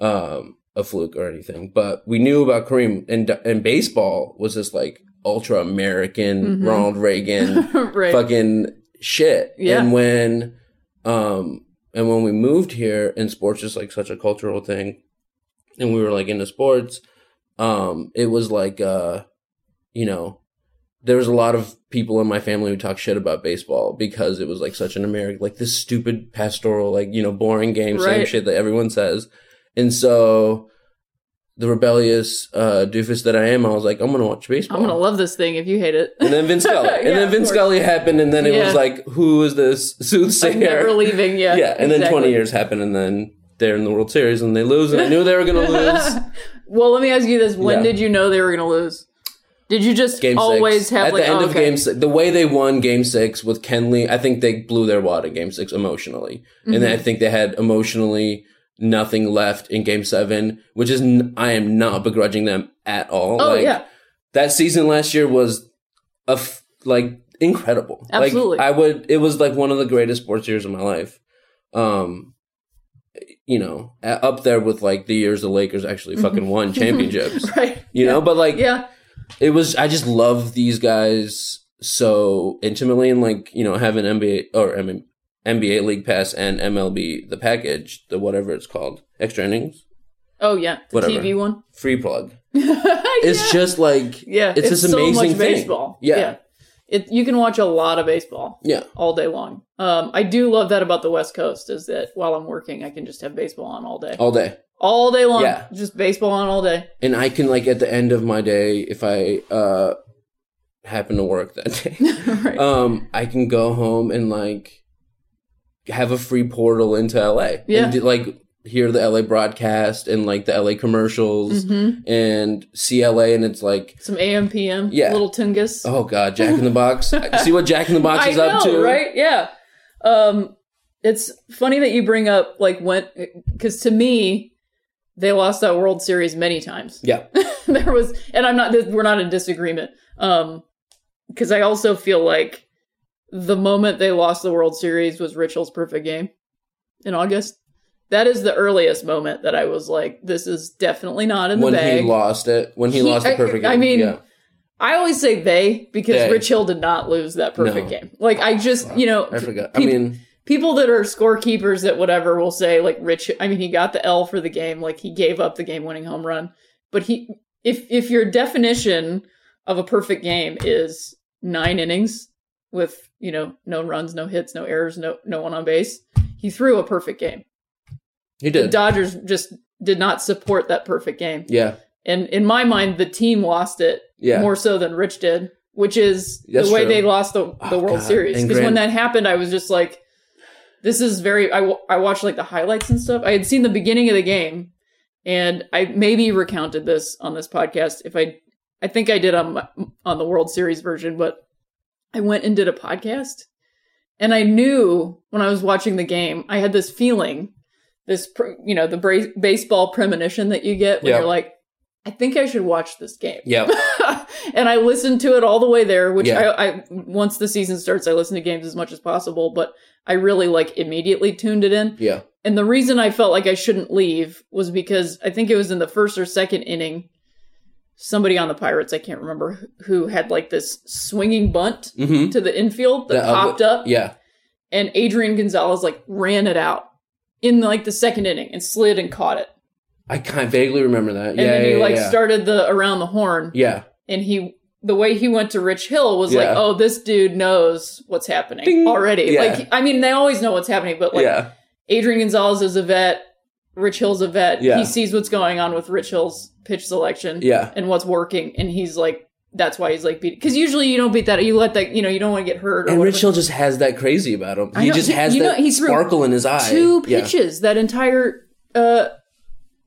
um, a fluke or anything, but we knew about Kareem and and baseball was this like ultra American Mhm. Ronald Reagan <laughs> right. fucking shit. Yeah. And when um and when we moved here and sports is like such a cultural thing and we were like into sports, um, it was like uh you know, there was a lot of people in my family who talk shit about baseball because it was like such an American like this stupid pastoral, like, you know, boring game, same shit that everyone says. And so the rebellious uh doofus that I am, I was like, I'm gonna watch baseball. I'm gonna love this thing if you hate it. And then Vin Scully. <laughs> And Yeah, then Vin. Scully happened, and then it Yeah. was like, who is this soothsayer? I'm never leaving. Yeah. yeah, and then 20 years happened, and then they're in the World Series, and they lose, and I knew they were going to lose. <laughs> well, let me ask you this: When Yeah. did you know they were going to lose? Did you just Game always six. have At like the end oh, of okay. game six, the way they won game six with Kenley, I think they blew their wad in game six emotionally. And Mm-hmm. then I think they had emotionally nothing left in game seven, which is, n- I am not begrudging them at all. Oh Like, yeah, that season last year was a f- like incredible. Absolutely. Like I would it was like one of the greatest sports years of my life. Um you know, up there with like the years the Lakers actually fucking won <laughs> championships. <laughs> right. You know, but like Yeah, it was I just love these guys so intimately and like, you know, having NBA or I mean NBA League Pass and MLB the package, the whatever it's called, extra innings, Oh yeah, the Whatever. TV one. free plug. <laughs> yeah. It's just like yeah, it's, this amazing so much thing. baseball. Yeah. It, you can watch a lot of baseball Yeah. all day long. Um, I do love that about the West Coast is that while I'm working, I can just have baseball on all day, All day. all day long. Yeah. just baseball on all day. and I can like at the end of my day, if I uh happen to work that day, <laughs> right. um, I can go home and like have a free portal into LA. Yeah. And like hear the LA broadcast and like the LA commercials Mhm. and see LA and it's like Some AM PM. Yeah. little Tungus. oh god, Jack in the Box. <laughs> see what Jack in the Box is know, up to. right? Yeah. Um, it's funny that you bring up like when because to me, they lost that World Series many times. Yeah. <laughs> there was, and I'm not. We're not in disagreement. Um, because I also feel like the moment they lost the World Series was Rich Hill's perfect game in August. That is the earliest moment that I was like, "This is definitely not in the When bag." he lost it, when he, He- lost the I- perfect I game. mean, yeah. I always say they because They. Rich Hill did not lose that perfect No. game. Like I just, you know, I forgot. I mean, people that are scorekeepers at whatever will say like Rich. I mean, he got the L for the game. Like he gave up the game-winning home run. But he, if if your definition of a perfect game is nine innings with you know no runs, no hits, no errors, no no one on base, he threw a perfect game. he did. The. Dodgers just did not support that perfect game. yeah. And in my mind, the team lost it Yeah. more so than Rich did, which is That's the way true. they lost the, oh, the Oh, World God. Series. Because when that happened, I was just like, this is very. I, w- I watched like the highlights and stuff. I had seen the beginning of the game, and I maybe recounted this on this podcast. If I, I think I did on my, on the World Series version, but I went and did a podcast, and I knew when I was watching the game, I had this feeling, this you know the bra- baseball premonition that you get when Yeah. you're like, I think I should watch this game. Yeah. <laughs> and I listened to it all the way there, which Yeah. I, I once the season starts, I listen to games as much as possible, but I really like immediately tuned it in. Yeah. And the reason I felt like I shouldn't leave was because I think it was in the first or second inning, somebody on the Pirates, I can't remember who- had like this swinging bunt Mm-hmm. to the infield that The- uh, popped up, Yeah. and Adrian Gonzalez like ran it out in like the second inning and slid and caught it. I kind of vaguely remember that. And yeah. then he yeah, like yeah. started the around the horn. Yeah. and he the way he went to Rich Hill was like, oh, this dude knows what's happening Ding. already. Like, I mean, they always know what's happening, but like. Adrian Gonzalez is a vet, Rich Hill's a vet. Yeah. He sees what's going on with Rich Hill's pitch selection Yeah. and what's working, and he's like, that's why he's like beat. Because usually you don't beat that. You let that. You know, you don't want to get hurt. Or And whatever. Rich Hill just has that crazy about him. He just has you know, that he sparkle in his eye. two Yeah. pitches that entire uh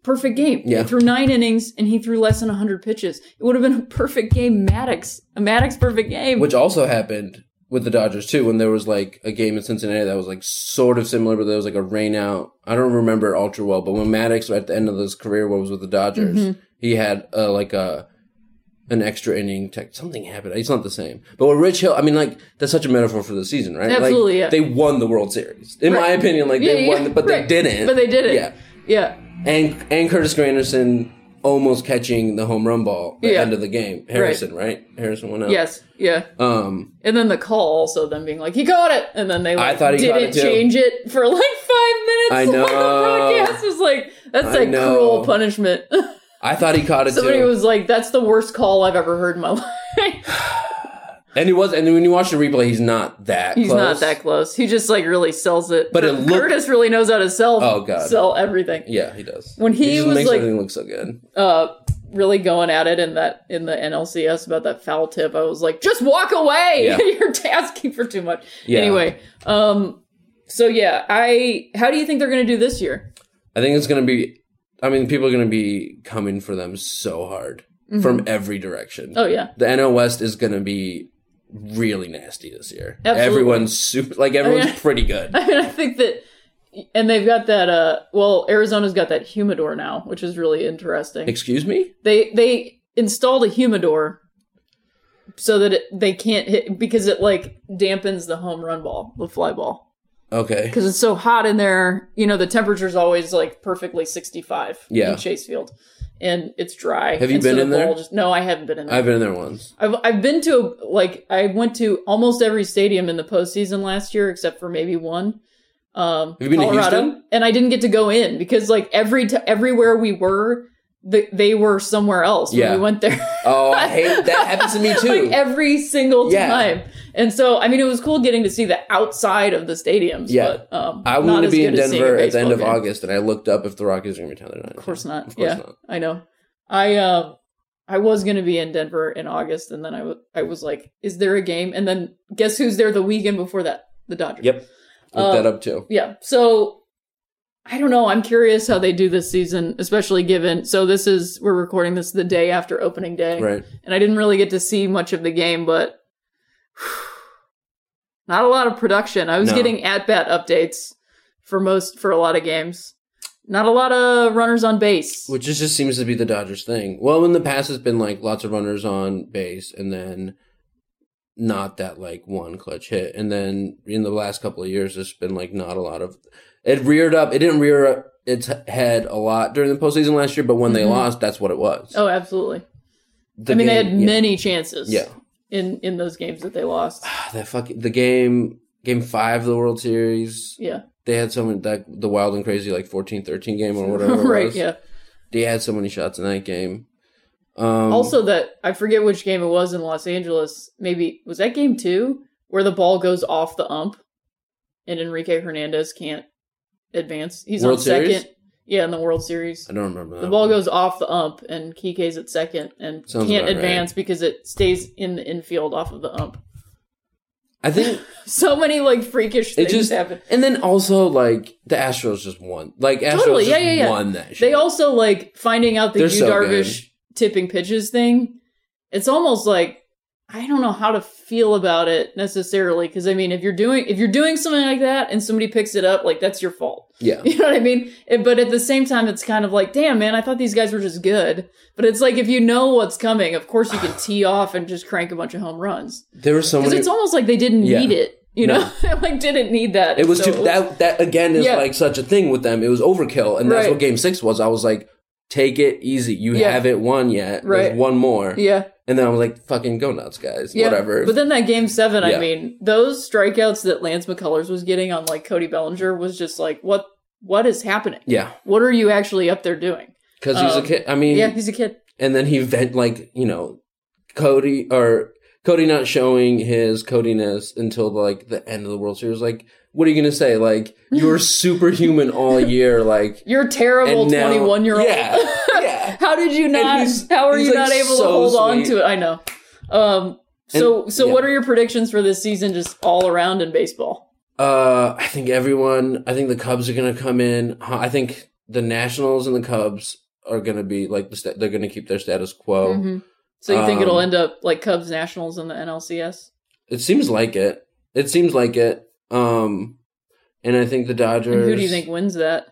perfect game. Yeah. He threw nine innings and he threw less than 100 pitches. It would have been a perfect game, Maddux. A Maddux perfect game. Which also happened with the Dodgers too, when there was like a game in Cincinnati that was like sort of similar, but there was like a rain out. I don't remember ultra well, but when Maddux at the end of his career was with the Dodgers, Mm-hmm. he had uh, like a an extra inning. Tech, something happened. It's not the same. But with Rich Hill, I mean, like that's such a metaphor for the season, right? Absolutely, Like, yeah. They won the World Series, in my opinion. Like Yeah, they yeah, won, but right. they didn't. But they did it. Yeah. Yeah. and and Curtis Granderson almost catching the home run ball at the Yeah. end of the game. Harrison, right? Harrison went out. Yes. Yeah. Um, And then the call also them being like, he caught it. And then they like, I thought he didn't change it for like five minutes. I <laughs> know. The broadcast was like, that's I like know. cruel punishment. <laughs> I thought he caught it Somebody too. was like, that's the worst call I've ever heard in my <laughs> life. <sighs> and he was. And when you watch the replay, he's not that. He's close. not that close. He just like really sells it. But it looked- Curtis really knows how to sell. Oh, God. sell everything. Yeah, he does. When he just was, makes like- everything look so good. Uh, really going at it in that in the NLCS about that foul tip. I was like, just walk away. Yeah. <laughs> You're asking for too much. Yeah. Anyway, um, so yeah, I. How do you think they're going to do this year? I think it's gonna be. I mean, people are gonna be coming for them so hard from every direction. Mm-hmm. Oh yeah, The NL West is gonna be really nasty this year. Absolutely. Everyone's super. Like everyone's <laughs> mean- pretty good. I mean, I think that. And they've got that. Uh, well, Arizona's got that humidor now, which is really interesting. Excuse me. they they installed a humidor so that it, they can't hit because it like dampens the home run ball, the fly ball. Okay. because it's so hot in there. You know, the temperature's always like perfectly 65 Yeah. in Chase Field. And it's dry. Have you And so been the in there? Just, no, I haven't been in there. I've been in there once. I've, I've been to, like, I went to almost every stadium in the postseason last year, except for maybe one. Um, Have you been to Houston? And I didn't get to go in because, like, every t- everywhere we were, the, they were somewhere else when Yeah. we went there. Oh, I <laughs> hate that. happens to me too. like every single Yeah. And so, I mean, it was cool getting to see the outside of the stadiums. Yeah. but, um, I wanted to be in good as seeing a Denver at the end of game. August, and I looked up if the Rockies were going to be down there. Of course not. Of course yeah, not. I know. I um, I was going to be in Denver in August, and then I, w- I was like, "Is there a game?" And then guess who's there the weekend before that? The Dodgers. Yep. Looked Uh, that up too. Yeah. So I don't know. I'm curious how they do this season, especially given. So this is we're recording this the day after opening day, Right. and I didn't really get to see much of the game, but <sighs> not a lot of production. I was No. getting at bat updates for most for a lot of games. Not a lot of runners on base. Which is, just seems to be the Dodgers thing. Well, in the past, it's been like lots of runners on base, and then not that like one clutch hit. And then in the last couple of years, it's been like not a lot of. It reared up. It didn't rear up its head a lot during the postseason last year, but when they Mhm. lost, that's what it was. oh, absolutely. The I mean, they had yeah. many chances. Yeah. In in those games that they lost. <sighs> that fucking the game game five of the World Series. Yeah. They had so many that the wild and crazy like 14-13 game or whatever. it <laughs> right. Yeah. They had so many shots in that game. Um, also, that I forget which game it was in Los Angeles. Maybe was that game two where the ball goes off the ump, and Enrique Hernandez can't advance. He's World on Series? Yeah, in the World Series. I don't remember that. The ball one. goes off the ump, and Kike's at second and Sounds can't about right. advance because it stays in the infield off of the ump. I think <laughs> So many like freakish it things just happen. and then also like the Astros just won. Like Astros Totally, yeah, just yeah, yeah. won that shit. They also like finding out the Yu so Darvish tipping pitches thing. It's almost like I don't know how to feel about it necessarily because I mean if you're doing if you're doing something like that and somebody picks it up like that's your fault. yeah. <laughs> You know what I mean? But at the same time it's kind of like damn man I thought these guys were just good. But it's like if you know what's coming, of course you can <sighs> tee off and just crank a bunch of home runs. There were so Because it's almost like they didn't Yeah. need it. You No. know, <laughs> like didn't need that. It was So too that that again is Yeah. like such a thing with them. It was overkill, and that's Right. what Game Six was. I was like, take it easy. You Yeah. haven't won yet. Right. There's one more. Yeah. And then I was like, fucking go nuts, guys. Yeah, Whatever. But then that game seven, I mean, those strikeouts that Lance McCullers was getting on like Cody Bellinger was just like, what what is happening? yeah, What are you actually up there doing? because he's Um, a kid. I mean, Yeah, he's a kid. and then he vent like you know, Cody or Cody not showing his Codiness until like the end of the World Series. Like, what are you gonna say? Like, you're <laughs> superhuman all year. Like, You're terrible twenty one year old. Yeah, yeah. How did you not? How are you like, not able to so hold on to it? I know. Um. So And- so yeah. what are your predictions for this season, just all around in baseball? Uh, I think everyone. I think the Cubs are gonna come in. I think the Nationals and the Cubs are gonna be like the they're gonna keep their status quo. Mhm. So you think it'll um, end up like Cubs Nationals in the NLCS? It seems like it. It seems like it. Um, and I think the Dodgers. And who do you think wins that?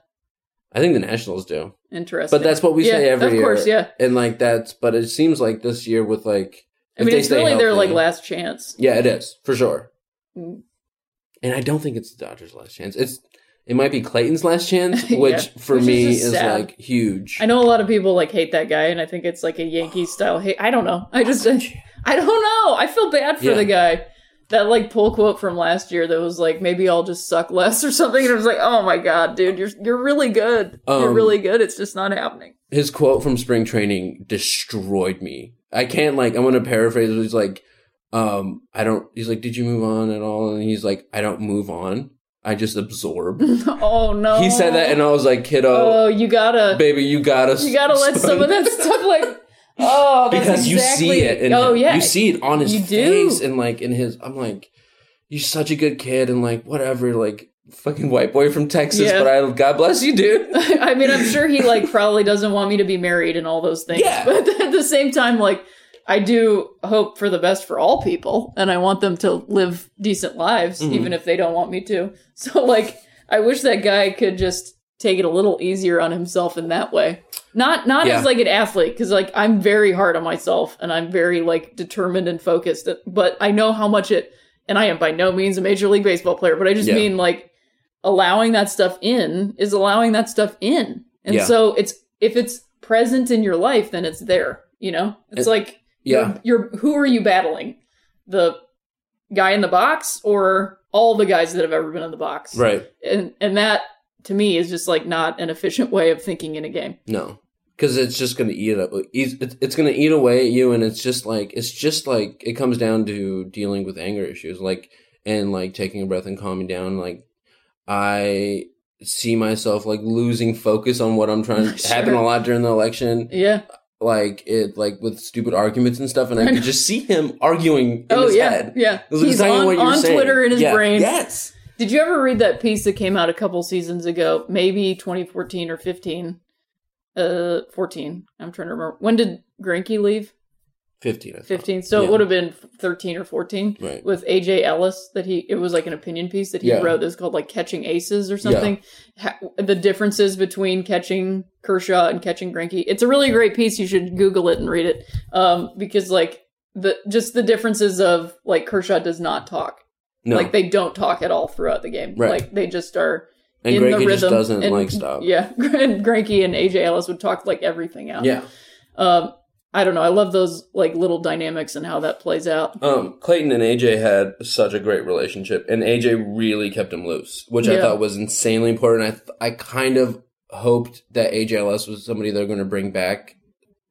I think the Nationals do. Interesting. But that's what we Yeah, say every year. of year. course, yeah. And like that's, but it seems like this year with like. I mean, it's really their like last chance. Yeah, it is for sure. Mm. And I don't think it's the Dodgers' last chance. It's it might be Clayton's last chance, <laughs> Yeah, which for which me just is, like huge. I know a lot of people like hate that guy, and I think it's like a Yankee style hate. I don't know. I just I don't know. I feel bad for Yeah. the guy. That like pull quote from last year that was like maybe I'll just suck less or something, and it was like, oh my god, dude, you're you're really good. you're Um, really good. It's just not happening. His quote from spring training destroyed me. I can't like I'm gonna paraphrase. He's like, um, I don't. He's like, did you move on at all? And he's like, I don't move on. I just absorb. <laughs> oh no. He said that, and I was like, kiddo, oh, you gotta baby, you gotta, you gotta let some of that <laughs> stuff like oh that's because you see it, and oh yeah you see it on his You do. face, and like in his. I'm like, you're such a good kid, and like whatever, like fucking white boy from Texas, Yeah. but I God bless you, dude. <laughs> I mean, I'm sure he like probably doesn't want me to be married and all those things. Yeah. But <laughs> at the same time, like I do hope for the best for all people, and I want them to live decent lives, Mhm. even if they don't want me to. <laughs> So, like, I wish that guy could just take it a little easier on himself in that way. Not not Yeah. as like an athlete, because like I'm very hard on myself, and I'm very like determined and focused. But I know how much it, and I am by no means a major league baseball player, but I just Yeah. mean like allowing that stuff in is allowing that stuff in. And Yeah. so it's if it's present in your life, then it's there. You know? It's And- like Yeah, you're, you're who are you battling? The guy in the box or all the guys that have ever been in the box? right. And and that to me is just like not an efficient way of thinking in a game. No, because it's just gonna eat it up. It's, it's it's gonna eat away at you, and it's just like it's just like it comes down to dealing with anger issues, like and like taking a breath and calming down. Like I see myself like losing focus on what I'm trying. <laughs> Sure. Happen a lot during the election, Yeah. like it like with stupid arguments and stuff, and I, I know. could just see him arguing in oh his yeah. head. Yeah. It was like He's on, on saying. Twitter in his Yeah. brain. Yes. Did you ever read that piece that came out a couple seasons ago? Maybe 2014 or 15. Uh, 14. I'm trying to remember. When did Greinke leave? Fifteen. I 15. So Yeah. it would have been 13 or 14 Right. with AJ Ellis that he, it was like an opinion piece that he Yeah. wrote was called like Catching Aces or something. Ha- the differences between catching Kershaw and catching Greinke. It's a really great piece. You should Google it and read it. Um, because like the, just the differences of like Kershaw does not talk. No. Like they don't talk at all throughout the game. Right. Like they just are and in the Greinke rhythm. just doesn't and- like stop. Yeah, <laughs> and Greinke and AJ Ellis would talk like everything out. Yeah. Um, I don't know. I love those like little dynamics and how that plays out. Um, Clayton and AJ had such a great relationship, and AJ really kept him loose, which I thought was insanely important. I th- I kind of hoped that AJ Ellis was somebody they're going to bring back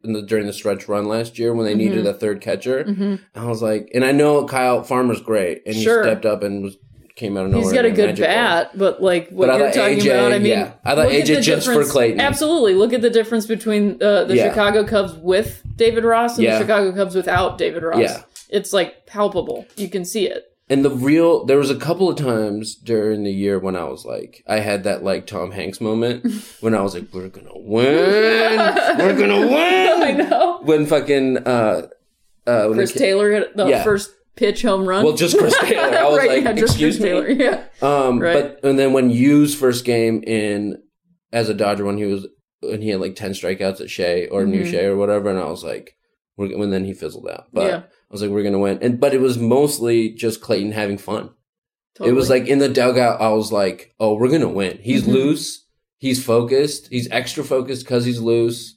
the, during the stretch run last year when they needed a third catcher. hmm I was like, and I know Kyle Farmer's great, and Sure. he stepped up and was came out of nowhere. He's got a good bat, but like what But you're talking AJ about, I mean, yeah. I thought AJ just for Clayton. Absolutely, look at the difference between uh, the Yeah. Chicago Cubs with David Ross and Yeah. the Chicago Cubs without David Ross. Yeah. It's like palpable. You can see it. And the real, there was a couple of times during the year when I was like, I had that like Tom Hanks moment <laughs> when I was like, we're gonna win, we're gonna <laughs> win. I know. When fucking uh, uh, when Chris Taylor hit the Yeah. first pitch home run. well, just Chris Taylor. I <laughs> was right, like, yeah, just excuse Chris me. Taylor. Yeah. Um, Right. but and then when Yu's first game in as a Dodger when he was when he had like ten strikeouts at Shea or New Mhm. Shea or whatever, and I was like, we're when then he fizzled out. But Yeah. I was like, we're gonna win. And but it was mostly just Clayton having fun. It was like in the dugout, I was like, oh, we're gonna win. He's Mhm. loose. He's focused. He's extra focused because he's loose.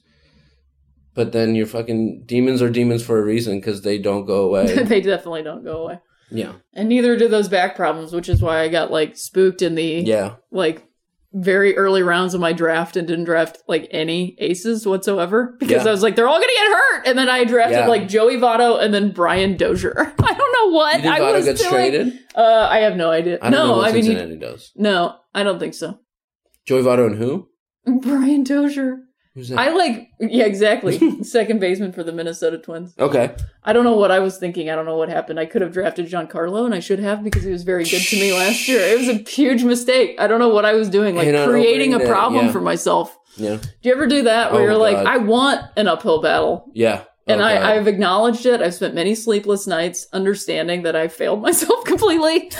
But then your fucking demons are demons for a reason because they don't go away. <laughs> they definitely don't go away. yeah, And neither do those back problems, which is why I got like spooked in the yeah, like very early rounds of my draft and didn't draft like any aces whatsoever because Yeah. I was like they're all gonna get hurt, and then I drafted Yeah. like Joey Votto and then Brian Dozier. <laughs> I don't know what I Votto was gets doing. traded? Uh, I have no idea. I no, I mean he- does. no, I don't think so. Joey Votto and who? <laughs> Brian Dozier. Who's that? I like yeah exactly <laughs> second baseman for the Minnesota Twins. okay. I don't know what I was thinking. I don't know what happened. I could have drafted Giancarlo, and I should have because he was very good to me <laughs> last year. It was a huge mistake. I don't know what I was doing, like creating a day, problem yeah. for myself. Yeah. Do you ever do that where Oh, you're like, God. I want an uphill battle? Yeah. And Oh, I, I've acknowledged it. I've spent many sleepless nights understanding that I failed <laughs> myself completely.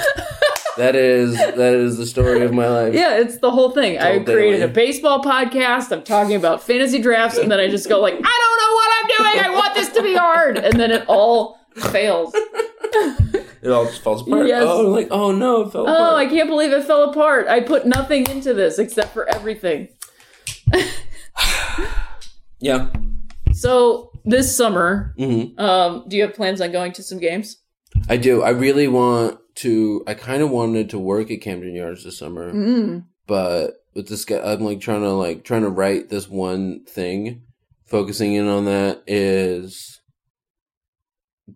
That is that is the story of my life. yeah, it's the whole thing. I created a baseball podcast. I'm talking about fantasy drafts, and then I just go like, I don't know what I'm doing. I want this to be hard, and then it all fails. It all just falls apart. Yes. Oh, like oh no, it fell Oh, apart. I can't believe it fell apart. I put nothing into this except for everything. <sighs> yeah. So this summer, hmm um, do you have plans on going to some games? I do. I really want to. I kind of wanted to work at Camden Yards this summer, Mm. but with this guy, I'm like trying to like trying to write this one thing. Focusing in on that is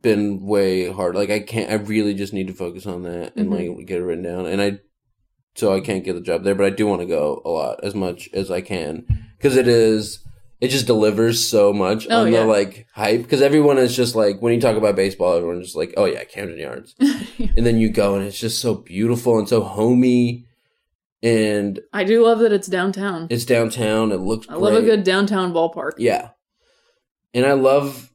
been way hard. Like I can't. I really just need to focus on that and Mhm. like get it written down. And I, so I can't get the job there, but I do want to go a lot as much as I can because it is. It just delivers so much Oh, on yeah. the like hype because everyone is just like when you talk about baseball, everyone's just like, oh yeah, Camden Yards, <laughs> and then you go and it's just so beautiful and so homey, and I do love that it's downtown. it's downtown. It looks. I love a good downtown ballpark. Yeah. And I love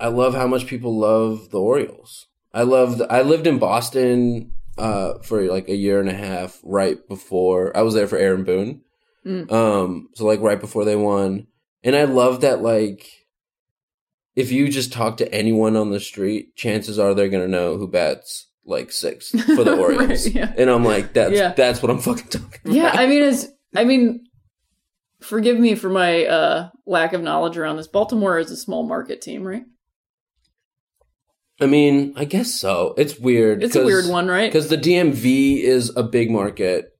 I love how much people love the Orioles. I loved. I lived in Boston uh for like a year and a half right before I was there for Aaron Boone. Mm. Um so like right before they won. And I love that like if you just talk to anyone on the street, chances are they're going to know who bats like six <laughs> for the Right, Orioles. yeah. And I'm like that's Yeah. that's what I'm fucking talking about. Yeah, I mean, it's. I mean, forgive me for my uh, lack of knowledge around this. Baltimore is a small market team, right? I mean, I guess so. It's weird. It's a weird one, right? because the DMV is a big market,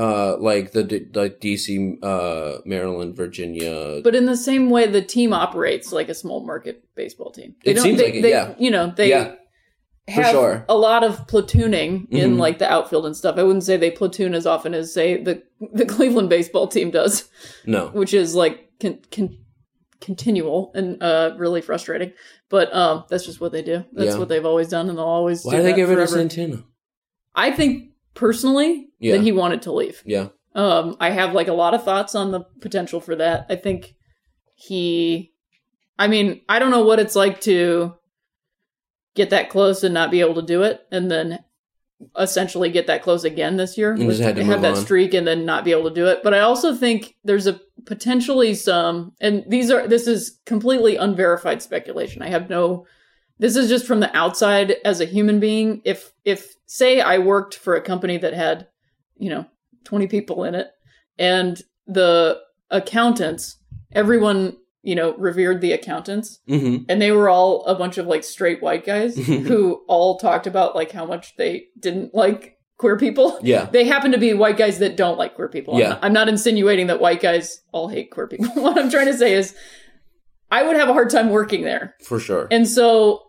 uh, like the D- like DC, uh, Maryland, Virginia. But in the same way, the team operates like a small market baseball team. It don't- seems they, like it, they- yeah. You know, they yeah, have sure. a lot of platooning in Mhm. like the outfield and stuff. I wouldn't say they platoon as often as say the the <laughs> Cleveland baseball team does, no, which is like con, con, continual and uh, really frustrating. But um, that's just what they do. That's Yeah. what they've always done, and they'll always. why do did they get rid of. Santana? I think personally Yeah. that he wanted to leave. Yeah, Um, I have like a lot of thoughts on the potential for that. I think he, I mean, I don't know what it's like to get that close and not be able to do it, and then essentially get that close again this year. And just had to have that on. streak and then not be able to do it. But I also think there's a potentially some, and these are this is completely unverified speculation. I have no. This is just from the outside as a human being. If if say I worked for a company that had, you know, 20 people in it and the accountants everyone you know revered the accountants hmm and they were all a bunch of like straight white guys <laughs> who all talked about like how much they didn't like queer people yeah, they happen to be white guys that don't like queer people I'm Yeah. not, I'm not insinuating that white guys all hate queer people <laughs> what i'm trying to say is i would have a hard time working there for sure. and so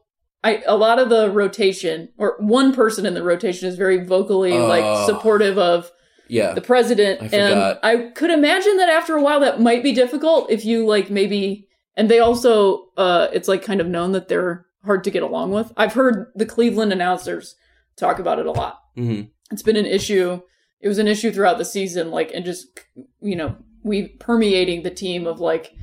I a lot of the rotation or one person in the rotation is very vocally Oh. like supportive of yeah, the president I and. I could imagine that after a while that might be difficult if you like maybe and they also uh it's like kind of known that they're hard to get along with. I've heard the Cleveland announcers talk about it a lot. hmm It's been an issue. It was an issue throughout the season, like, and just you know, we permeating the team of like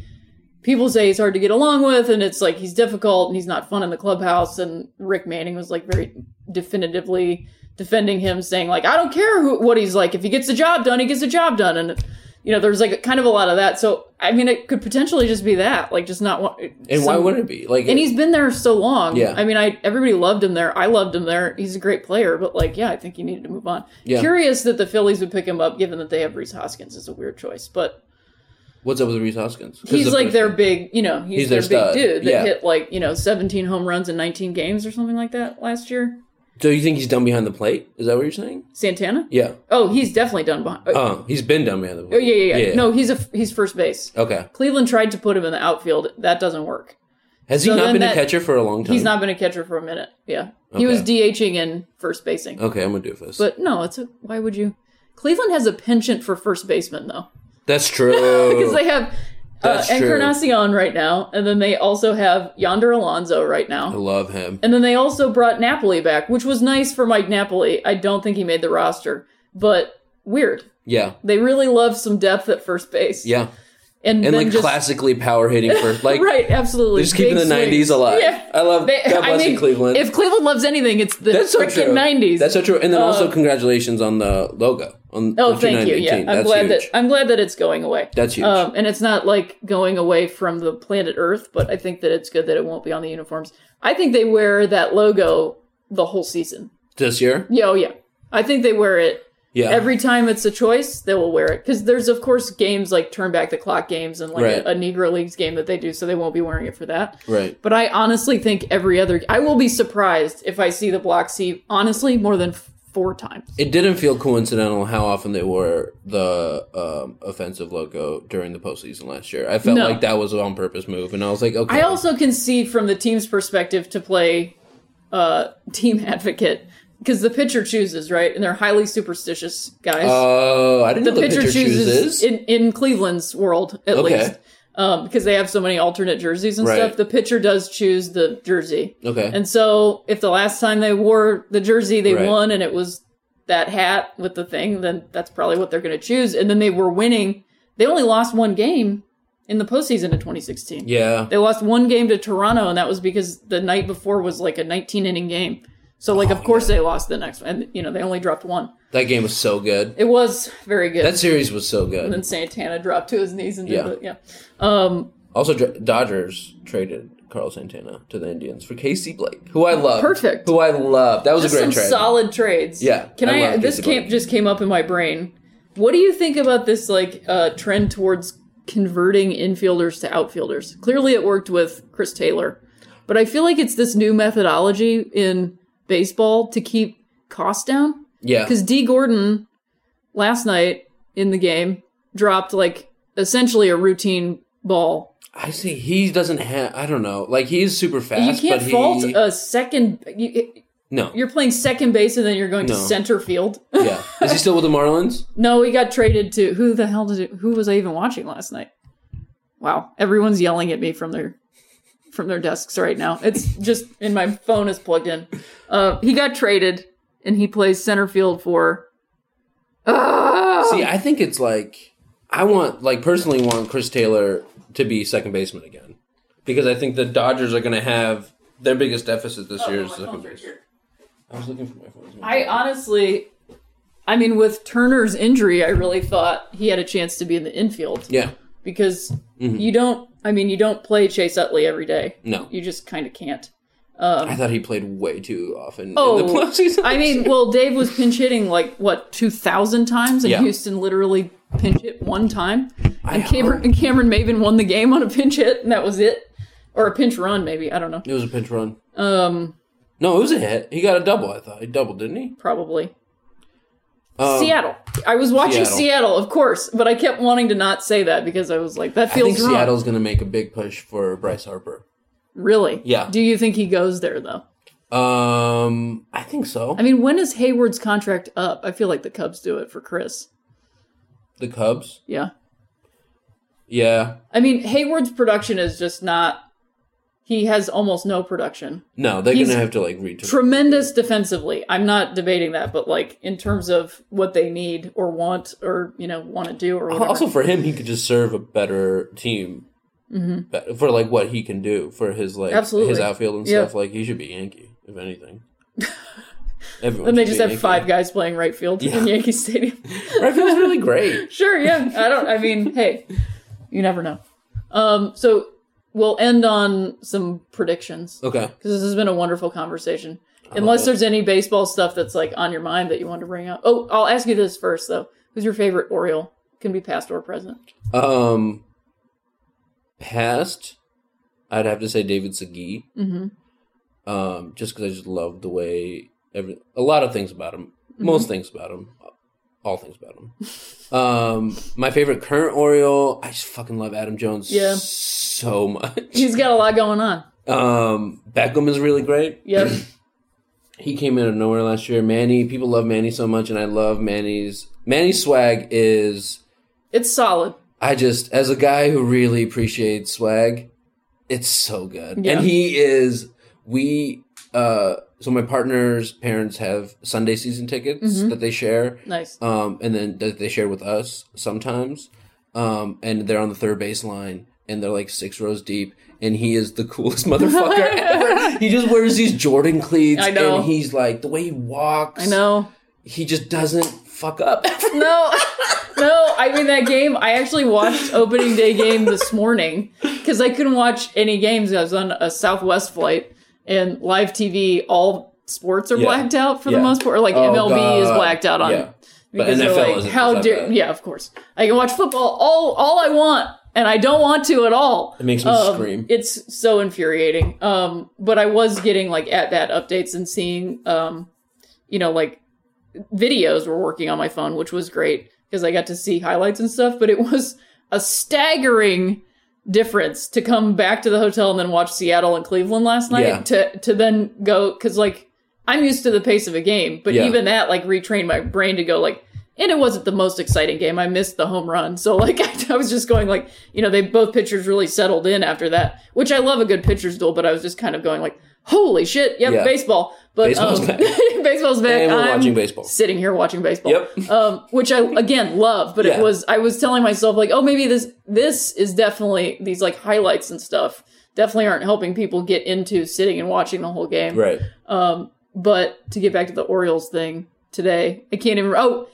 people say he's hard to get along with, and it's like he's difficult and he's not fun in the clubhouse. And Rick Manning was like very definitively defending him, saying like, I don't care who, what he's like. If he gets the job done, he gets the job done. And you know, there's like kind of a lot of that. So I mean, it could potentially just be that, like, just not. want- And why some- would it be like? and he's been there so long. Yeah. I mean, I everybody loved him there. I loved him there. He's a great player, but like, yeah, I think he needed to move on. Yeah. Curious that the Phillies would pick him up, given that they have Rhys Hoskins. Is a weird choice, but what's up with Rhys Hoskins? he's like their big, you know, he's, He's their, their big dude that Yeah. hit like you know 17 home runs in 19 games or something like that last year. So you think he's done behind the plate? Is that what you're saying? Santana? Yeah. Oh, he's definitely done behind. Oh, Oh, he's been done behind the plate. Oh yeah, yeah, yeah, No, he's a he's first base. Okay. Cleveland tried to put him in the outfield. That doesn't work. Has he So not been that- a catcher for a long time? He's not been a catcher for a minute. Yeah, he was Okay. DHing and first basing. Okay, I'm gonna do this. But no, it's a. Why would you? Cleveland has a penchant for first baseman though, that's <laughs> true. because they have uh, That's. Encarnacion right now, and then they also have Yonder Alonso right now. I love him. and then they also brought Napoli back, which was nice for Mike Napoli. I don't think he made the roster, but weird. Yeah. They really love some depth at first base. Yeah. And, And then like just, classically power hitting first. <laughs> Like right, absolutely. just keeping the '90s swings. alive. Yeah. I love. They- God I bless you, Cleveland. If Cleveland loves anything, it's the That's so freaking true. 90s. That's so true. And then also Uh, congratulations on the logo. On Oh, on thank you. Yeah, 2918. I'm That's glad huge. that I'm glad that it's going away. That's huge. Um, and it's not like going away from the planet Earth, but I think that it's good that it won't be on the uniforms. I think they wear that logo the whole season. this year. Yeah, oh yeah. I think they wear it Yeah. every time it's a choice. They will wear it because there's of course games like turn back the clock games and like Right. a, a Negro Leagues game that they do, so they won't be wearing it for that. right. But I honestly think every other. I will be surprised if I see the block C honestly more than four times. It didn't feel coincidental how often they wore the um, offensive logo during the postseason last year. I felt No. like that was an on purpose move, and I was like, okay. I also can see from the team's perspective to play uh, team <laughs> advocate because the pitcher chooses right, and they're highly superstitious guys. Oh, I didn't the know the pitcher, pitcher chooses chooses. in in Cleveland's world at Okay. least. Um, because they have so many alternate jerseys and Right. stuff, the pitcher does choose the jersey. okay. And so, if the last time they wore the jersey they Right. won and it was that hat with the thing, then that's probably what they're going to choose. And then they were winning. They only lost one game in the postseason in 2016. yeah. They lost one game to Toronto, and that was because the night before was like a 19 inning game. So, like, Oh, of course they lost the next one. And, you know, they only dropped one. That game was so good. It was very good. That series was so good. and then. Santana dropped to his knees and did Yeah. the, yeah. Um, Also, Dodgers traded Carl Santana to the Indians for Casey Blake, who I love. Perfect. Who I love. That was just a great trade. solid trades. Yeah, Can I I? this Casey Blake. just came up in my brain. What do you think about this like uh, trend towards converting infielders to outfielders? Clearly, it worked with Chris Taylor, but I feel like it's this new methodology in baseball to keep costs down. yeah. Because Dee Gordon last night in the game dropped like essentially a routine ball. I see. He doesn't have. I don't know. Like he's super fast. you can't but he, fault a second. You, No. you're playing second base and then you're going to center field. <laughs> yeah. Is he still with the Marlins? No, he got traded to who the hell did it? Who was I even watching last night? Wow, everyone's yelling at me from their from their desks right now. It's just and my phone is plugged in. Uh, he got traded and he plays center field for. See, I think it's like I want, like, personally, want Chris Taylor to be second baseman again because I think the Dodgers are going to have their biggest deficit this year is second base. I was looking for my phone. I honestly, I mean, with Turner's injury, I really thought he had a chance to be in the infield yeah. because you don't. I mean, you don't play Chase Utley every day. No. you just kind of can't. I thought he played way too often Oh, in the postseason. I mean, well, Dave was pinch hitting like what two thousand times, and Yeah. Houston literally pinch hit one time, I and Cameron, and Cameron Maybin won the game on a pinch hit, and that was it, or a pinch run, maybe I don't know. it was a pinch run. Um, No, it was a hit. He got a double. I thought he doubled, didn't he? probably Um, Seattle. I was watching Seattle. Seattle. of course, but I kept wanting to not say that because I was like, that feels I think wrong. Seattle's going to make a big push for Bryce Harper. Really? Yeah. Do you think he goes there though? Um, I think so. I mean, when is Heyward's contract up? I feel like the Cubs do it for Chris. the Cubs. Yeah. Yeah, I mean, Heyward's production is just not he has almost no production. No, they're He's gonna have to like read. Tremendous defensively. I'm not debating that, but like in terms of what they need or want or you know want to do or whatever. Also, for him, he could just serve a better team be- for like what he can do for his like Mm-hmm. Absolutely. his outfield and Yeah. stuff. Like he should be Yankee, if anything. <laughs> Everyone then they just have Yankee. five guys playing right field in Yankee Stadium. <laughs> Right field's really great. <laughs> Sure, yeah. I don't. I mean, hey, you never know. Um, so we'll end on some predictions Okay. because this has been a wonderful conversation. Unless there's any baseball stuff that's like on your mind that you want to bring up. Oh, I'll ask you this first though. Who's your favorite Oriole? Can be past or present. Um, past, I'd have to say David Segui. Mm-hmm. Um, just because I just love the way every a lot of things about him, Mm-hmm. most things about him, all things about him. um, my favorite current Oriole, I just fucking love Adam Jones. Yeah. so much. He's got a lot going on. Um, Beckham is really great. Yep. <clears throat> He came out of nowhere last year. Manny, people love Manny so much, and I love Manny's. Manny's swag is it's solid. I just, as a guy who really appreciates swag, it's so good. Yeah. And he is, we, uh, so my partner's parents have Sunday season tickets that they share. Nice. Um, and then that they share with us sometimes. Um, and they're on the third base line and they're like six rows deep. And he is the <laughs> coolest motherfucker <laughs> ever. He just wears these Jordan cleats. I know. And he's like, the way he walks. I know. He just doesn't fuck up. <laughs> No, no. I mean that game. I actually watched opening day game this morning because I couldn't watch any games. I was on a Southwest flight and live TV. All sports are Yeah. blacked out for the most part. Or like Oh, MLB is blacked out on. Yeah. Because they're NFL like, how dare? bad. Yeah, of course. I can watch football all all I want, and I don't want to at all. It makes me Um, scream. It's so infuriating. Um, but I was getting like at bat updates and seeing, um, you know, like videos were working on my phone, which was great because I got to see highlights and stuff. But it was a staggering difference to come back to the hotel and then watch Seattle and Cleveland last night Yeah. to to then go because like I'm used to the pace of a game, but Yeah. even that like retrained my brain to go like. And it wasn't the most exciting game. I missed the home run. So like <laughs> I was just going like, you know, they both pitchers really settled in after that, which I love a good pitcher's duel, but I was just kind of going like, holy shit, yep, Yeah. baseball. But Baseball's um, back. <laughs> baseball's back. And we're I'm watching baseball. Sitting here watching baseball. Yep. Um, which I again love, but Yeah. it was I was telling myself like, oh, maybe this this is definitely these like highlights and stuff definitely aren't helping people get into sitting and watching the whole game. right. But to get back to the Orioles thing today, I can't even. Oh,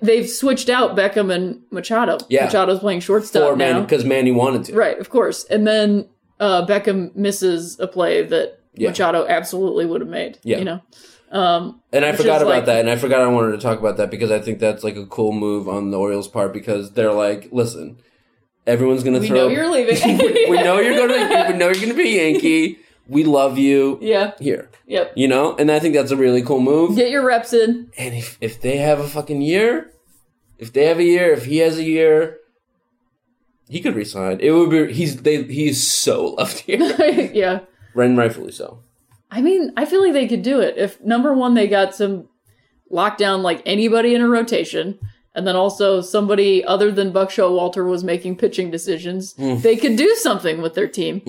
they've switched out Beckham and Machado. Yeah. Machado's playing shortstop Or now. because Manny wanted to. Right, of course. And then uh, Beckham misses a play that Yeah. Machado absolutely would have made. Yeah. You know, Um, And I forgot about like- that, and I forgot I wanted to talk about that because I think that's like a cool move on the Orioles' part because they're like, listen, everyone's gonna we throw. know you're leaving. <laughs> we know you're gonna. we know you're gonna be Yankee. We love you. yeah. Here, Yep. you know, and I think that's a really cool move. Get your reps in. And if if they have a fucking year, if they have a year, if he has a year, he could resign. It would be. He's they. He's so <laughs> loved here, <laughs> yeah. And rightfully so. I mean, I feel like they could do it. If number one, they got some lockdown like anybody in a rotation, and then also somebody other than Buck Showalter was making pitching decisions, Mm. they could do something with their team.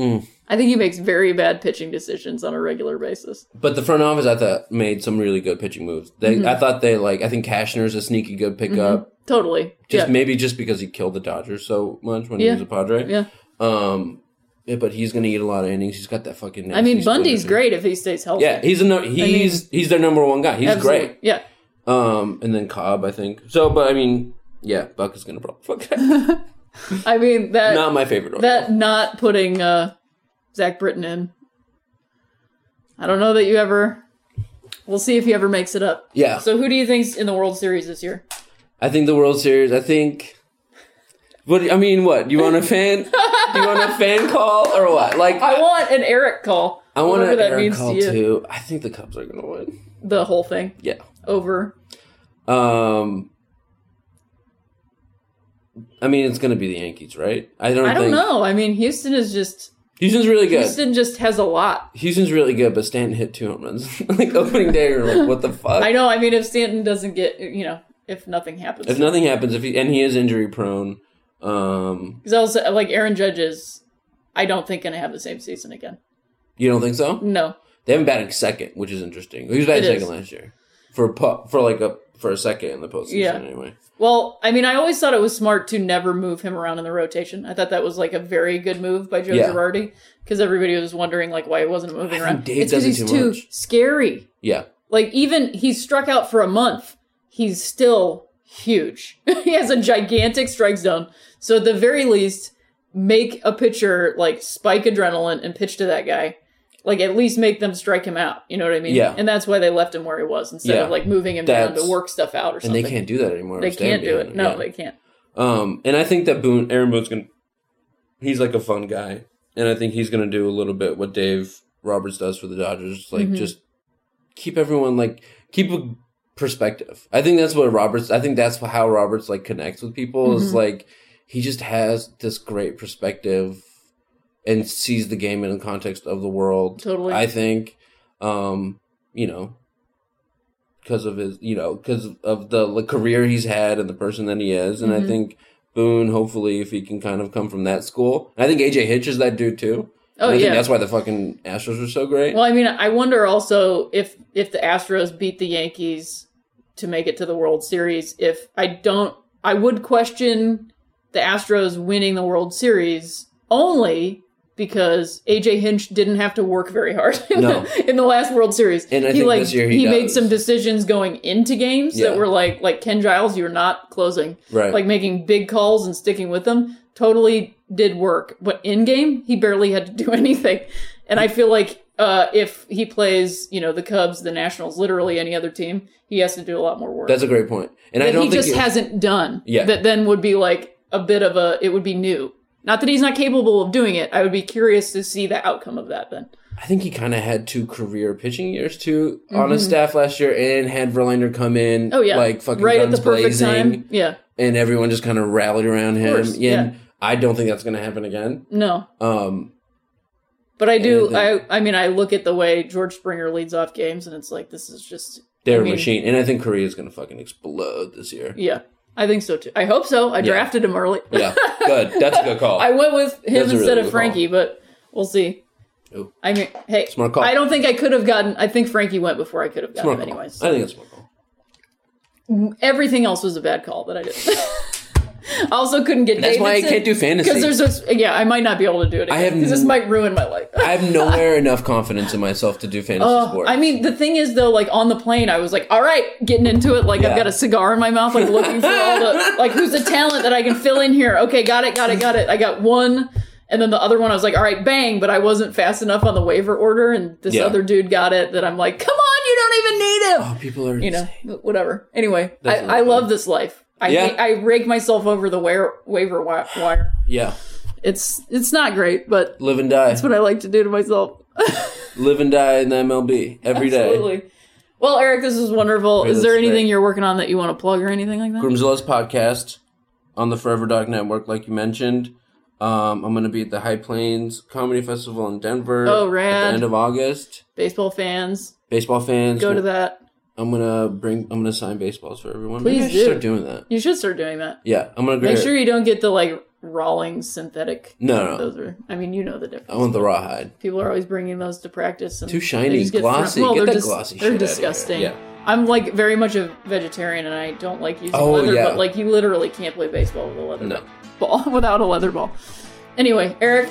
I think he makes very bad pitching decisions on a regular basis. But the front office, I thought, made some really good pitching moves. They, Mm-hmm. I thought they like. I think Cashner's a sneaky good pickup. Totally. Just yeah. maybe just because he killed the Dodgers so much when Yeah. he was a Padre. Yeah. Um, yeah, but he's gonna eat a lot of innings. He's got that fucking. I mean, Bundy's great if he stays healthy. Yeah, he's a no, he's he's their number one guy. He's Absolutely. great. Yeah. Um, and then Cobb, I think. So, but I mean, yeah, Buck is gonna probably fuck that. <laughs> I mean that Not my favorite. That not putting uh Zach Britton in. I don't know that you ever. We'll see if he ever makes it up. Yeah. So who do you think's in the World Series this year? I think the World Series. I think. What I mean, what you want a fan? <laughs> do you want a fan call or what? Like I want an Eric call. I want an that Eric means call to too. I think the Cubs are gonna win. The whole thing Yeah. over. Um. I mean, it's gonna be the Yankees, right? I don't. I don't think, know. I mean, Houston is just Houston's really good. Houston just has a lot. Houston's really good, but Stanton hit two home runs <laughs> like opening day. You're like, what the fuck? I know. I mean, if Stanton doesn't get, you know, if nothing happens, If nothing happens, if he and he is injury prone, um, because also like Aaron Judge is, I don't think going to have the same season again. You don't think so? No. They haven't batted second, which is interesting. He was batting It is. second last year for for like a for a second in the postseason. Yeah. Anyway, Well, I mean, I always thought it was smart to never move him around in the rotation. I thought that was like a very good move by Joe Yeah. Girardi because everybody was wondering like why he wasn't moving around. Dave it's because he's too too scary. yeah, Like even he's struck out for a month, he's still huge. <laughs> he has a gigantic strike zone. So at the very least, make a pitcher like spike adrenaline and pitch to that guy. Like at least make them strike him out. You know what I mean? Yeah. And that's why they left him where he was instead Yeah. of like moving him down to work stuff out or something. and they can't do that anymore. They can't do it. No, Yeah. they can't. Um, and I think that Boone, Aaron Boone's gonna, he's like a fun guy, and I think he's gonna do a little bit what Dave Roberts does for the Dodgers, like Mm-hmm. just keep everyone like keep a perspective. I think that's what Roberts. I think that's how Roberts like connects with people. Mm-hmm. Is like he just has this great perspective and sees the game in the context of the world. Totally. I think, um, you know. Because of his, you know, because of the like, career he's had and the person that he is, and I Mhm. think Boone, hopefully, if he can kind of come from that school, I think AJ Hinch is that dude too. Oh I yeah. think that's why the fucking Astros are so great. Well, I mean, I wonder also if if the Astros beat the Yankees to make it to the World Series. If I don't, I would question the Astros winning the World Series only because AJ Hinch didn't have to work very hard in, <laughs> No. the, in the last World Series. And I he think like this year he made some decisions going into games Yeah. that were like like Ken Giles, you're not closing, Right. Like making big calls and sticking with them. Totally did work, but in game he barely had to do <laughs> anything. And I feel like uh, if he plays, you know, the Cubs, the Nationals, literally any other team, he has to do a lot more work. That's a great point. And I don't think he just hasn't done. Yeah. That then would be like a bit of a. It would be new. Not that he's not capable of doing it. I would be curious to see the outcome of that. Then. I think he kind of had two career pitching years too on his staff last year, and had Verlander come in. Mm-hmm. Oh yeah. like fucking right at guns the perfect blazing, time. Yeah. and everyone just kind of rallied around him. and yeah. I don't think that's going to happen again. No. Um, But I do. I I. Mean, I look at the way George Springer leads off games, and it's like this is just. they're I mean, a machine, and I think Correa is going to fucking explode this year. Yeah, I think so too. I hope so. I drafted him early. Yeah, good. That's a good <laughs> call. I went with him That's instead really of Frankie, but we'll see. Ooh. I mean, hey, Smart call. I don't think I could have gotten. I think Frankie went before I could have gotten Smart him, call. anyways. I think it's a smart call. Everything else was a bad call that I did. <laughs> I also couldn't get. That's why I can't do fantasy. because there's a, yeah, I might not be able to do it. I have because this might ruin my life. I have <laughs> nowhere enough confidence in myself to do fantasy Oh, sports. I mean, the thing is though, like on the plane, I was like, all right, getting into it. Like Yeah. I've got a cigar in my mouth, like looking for all the <laughs> like who's the talent that I can fill in here. Okay, got it, got it, got it. I got one, and then the other one, I was like, all right, bang, but I wasn't fast enough on the waiver order, and this Yeah. other dude got it. That I'm like, come on, you don't even need him. oh, people are you know, whatever. Anyway, I, I love this life. I Yeah. I rake myself over the wire, waiver wi- wire. yeah, It's it's not great, but live and die, that's what I like to do to myself. <laughs> live and die in the MLB every day. Absolutely. Well, Eric, this is wonderful. Great, is there anything great. you're working on that you want to plug or anything like that? Grimzilla's podcast on the Forever Dog Network, like you mentioned. Um, I'm going to be at the High Plains Comedy Festival in Denver. Oh, At rad. the end of August. Baseball fans, Baseball fans, go to that. I'm gonna bring. I'm gonna sign baseballs for everyone. Please Maybe I should do. start doing that. You should start doing that. Yeah, I'm gonna. Make grab- sure you don't get the like Rawlings synthetic. No, no. Those are. I mean, you know the difference. I want the rawhide. People are always bringing those to practice. And Too shiny, get glossy. Well, Get they're that just, glossy They're shit outta here. disgusting. Yeah. I'm like very much a vegetarian, and I don't like using Oh, leather. yeah. But like, you literally can't play baseball with a leather No. ball <laughs> without a leather ball. Anyway, Eric,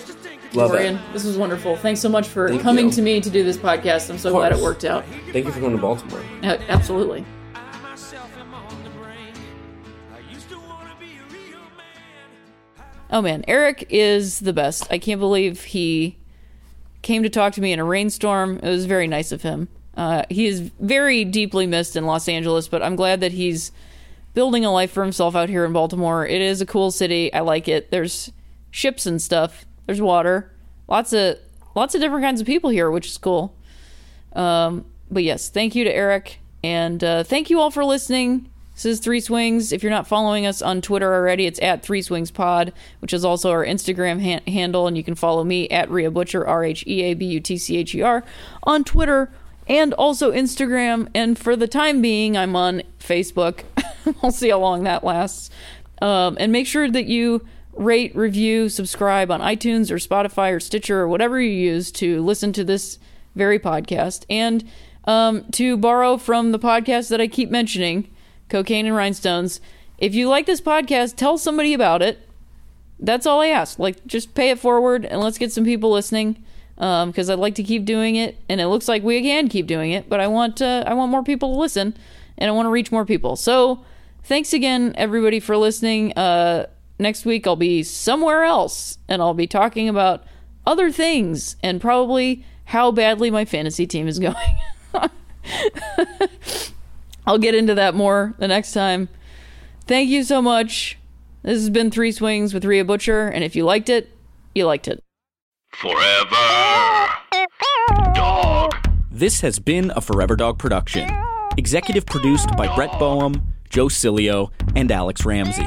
Love Dorian, it. this was wonderful. Thanks so much for Thank coming you. to me to do this podcast. I'm so glad it worked out. Thank you for going to Baltimore. Uh, absolutely. I myself am on the brain. I used to wanna be a real man. Oh man, Eric is the best. I can't believe he came to talk to me in a rainstorm. It was very nice of him. Uh, he is very deeply missed in Los Angeles, but I'm glad that he's building a life for himself out here in Baltimore. It is a cool city. I like it. There's ships and stuff. There's water. Lots of lots of different kinds of people here, which is cool. Um, but yes, thank you to Eric, and uh, thank you all for listening. This is Three Swings. If you're not following us on Twitter already, it's at Three Swings Pod, which is also our Instagram han- handle, and you can follow me at Rhea Butcher, R H E A B U T C H E R, on Twitter and also Instagram. And for the time being, I'm on Facebook. <laughs> we'll see how long that lasts. Um, and make sure that you rate, review, subscribe on iTunes or Spotify or Stitcher or whatever you use to listen to this very podcast. And um, to borrow from the podcast that I keep mentioning, Cocaine and Rhinestones, if you like this podcast, tell somebody about it. That's all I ask. Like, just pay it forward and let's get some people listening. Because um, I'd like to keep doing it, and it looks like we can keep doing it. But I want I want more people to listen, and I want to reach more people. So, thanks again, everybody, for listening. Uh, next week I'll be somewhere else, and I'll be talking about other things, and probably how badly my fantasy team is <laughs> going. I'll get into that more the next time. Thank you so much. This has been Three Swings with Rhea Butcher, and if you liked it, you liked it. Forever Dog. This has been a Forever Dog production. Executive produced by Brett Boham, Joe Cilio, and Alex Ramsey.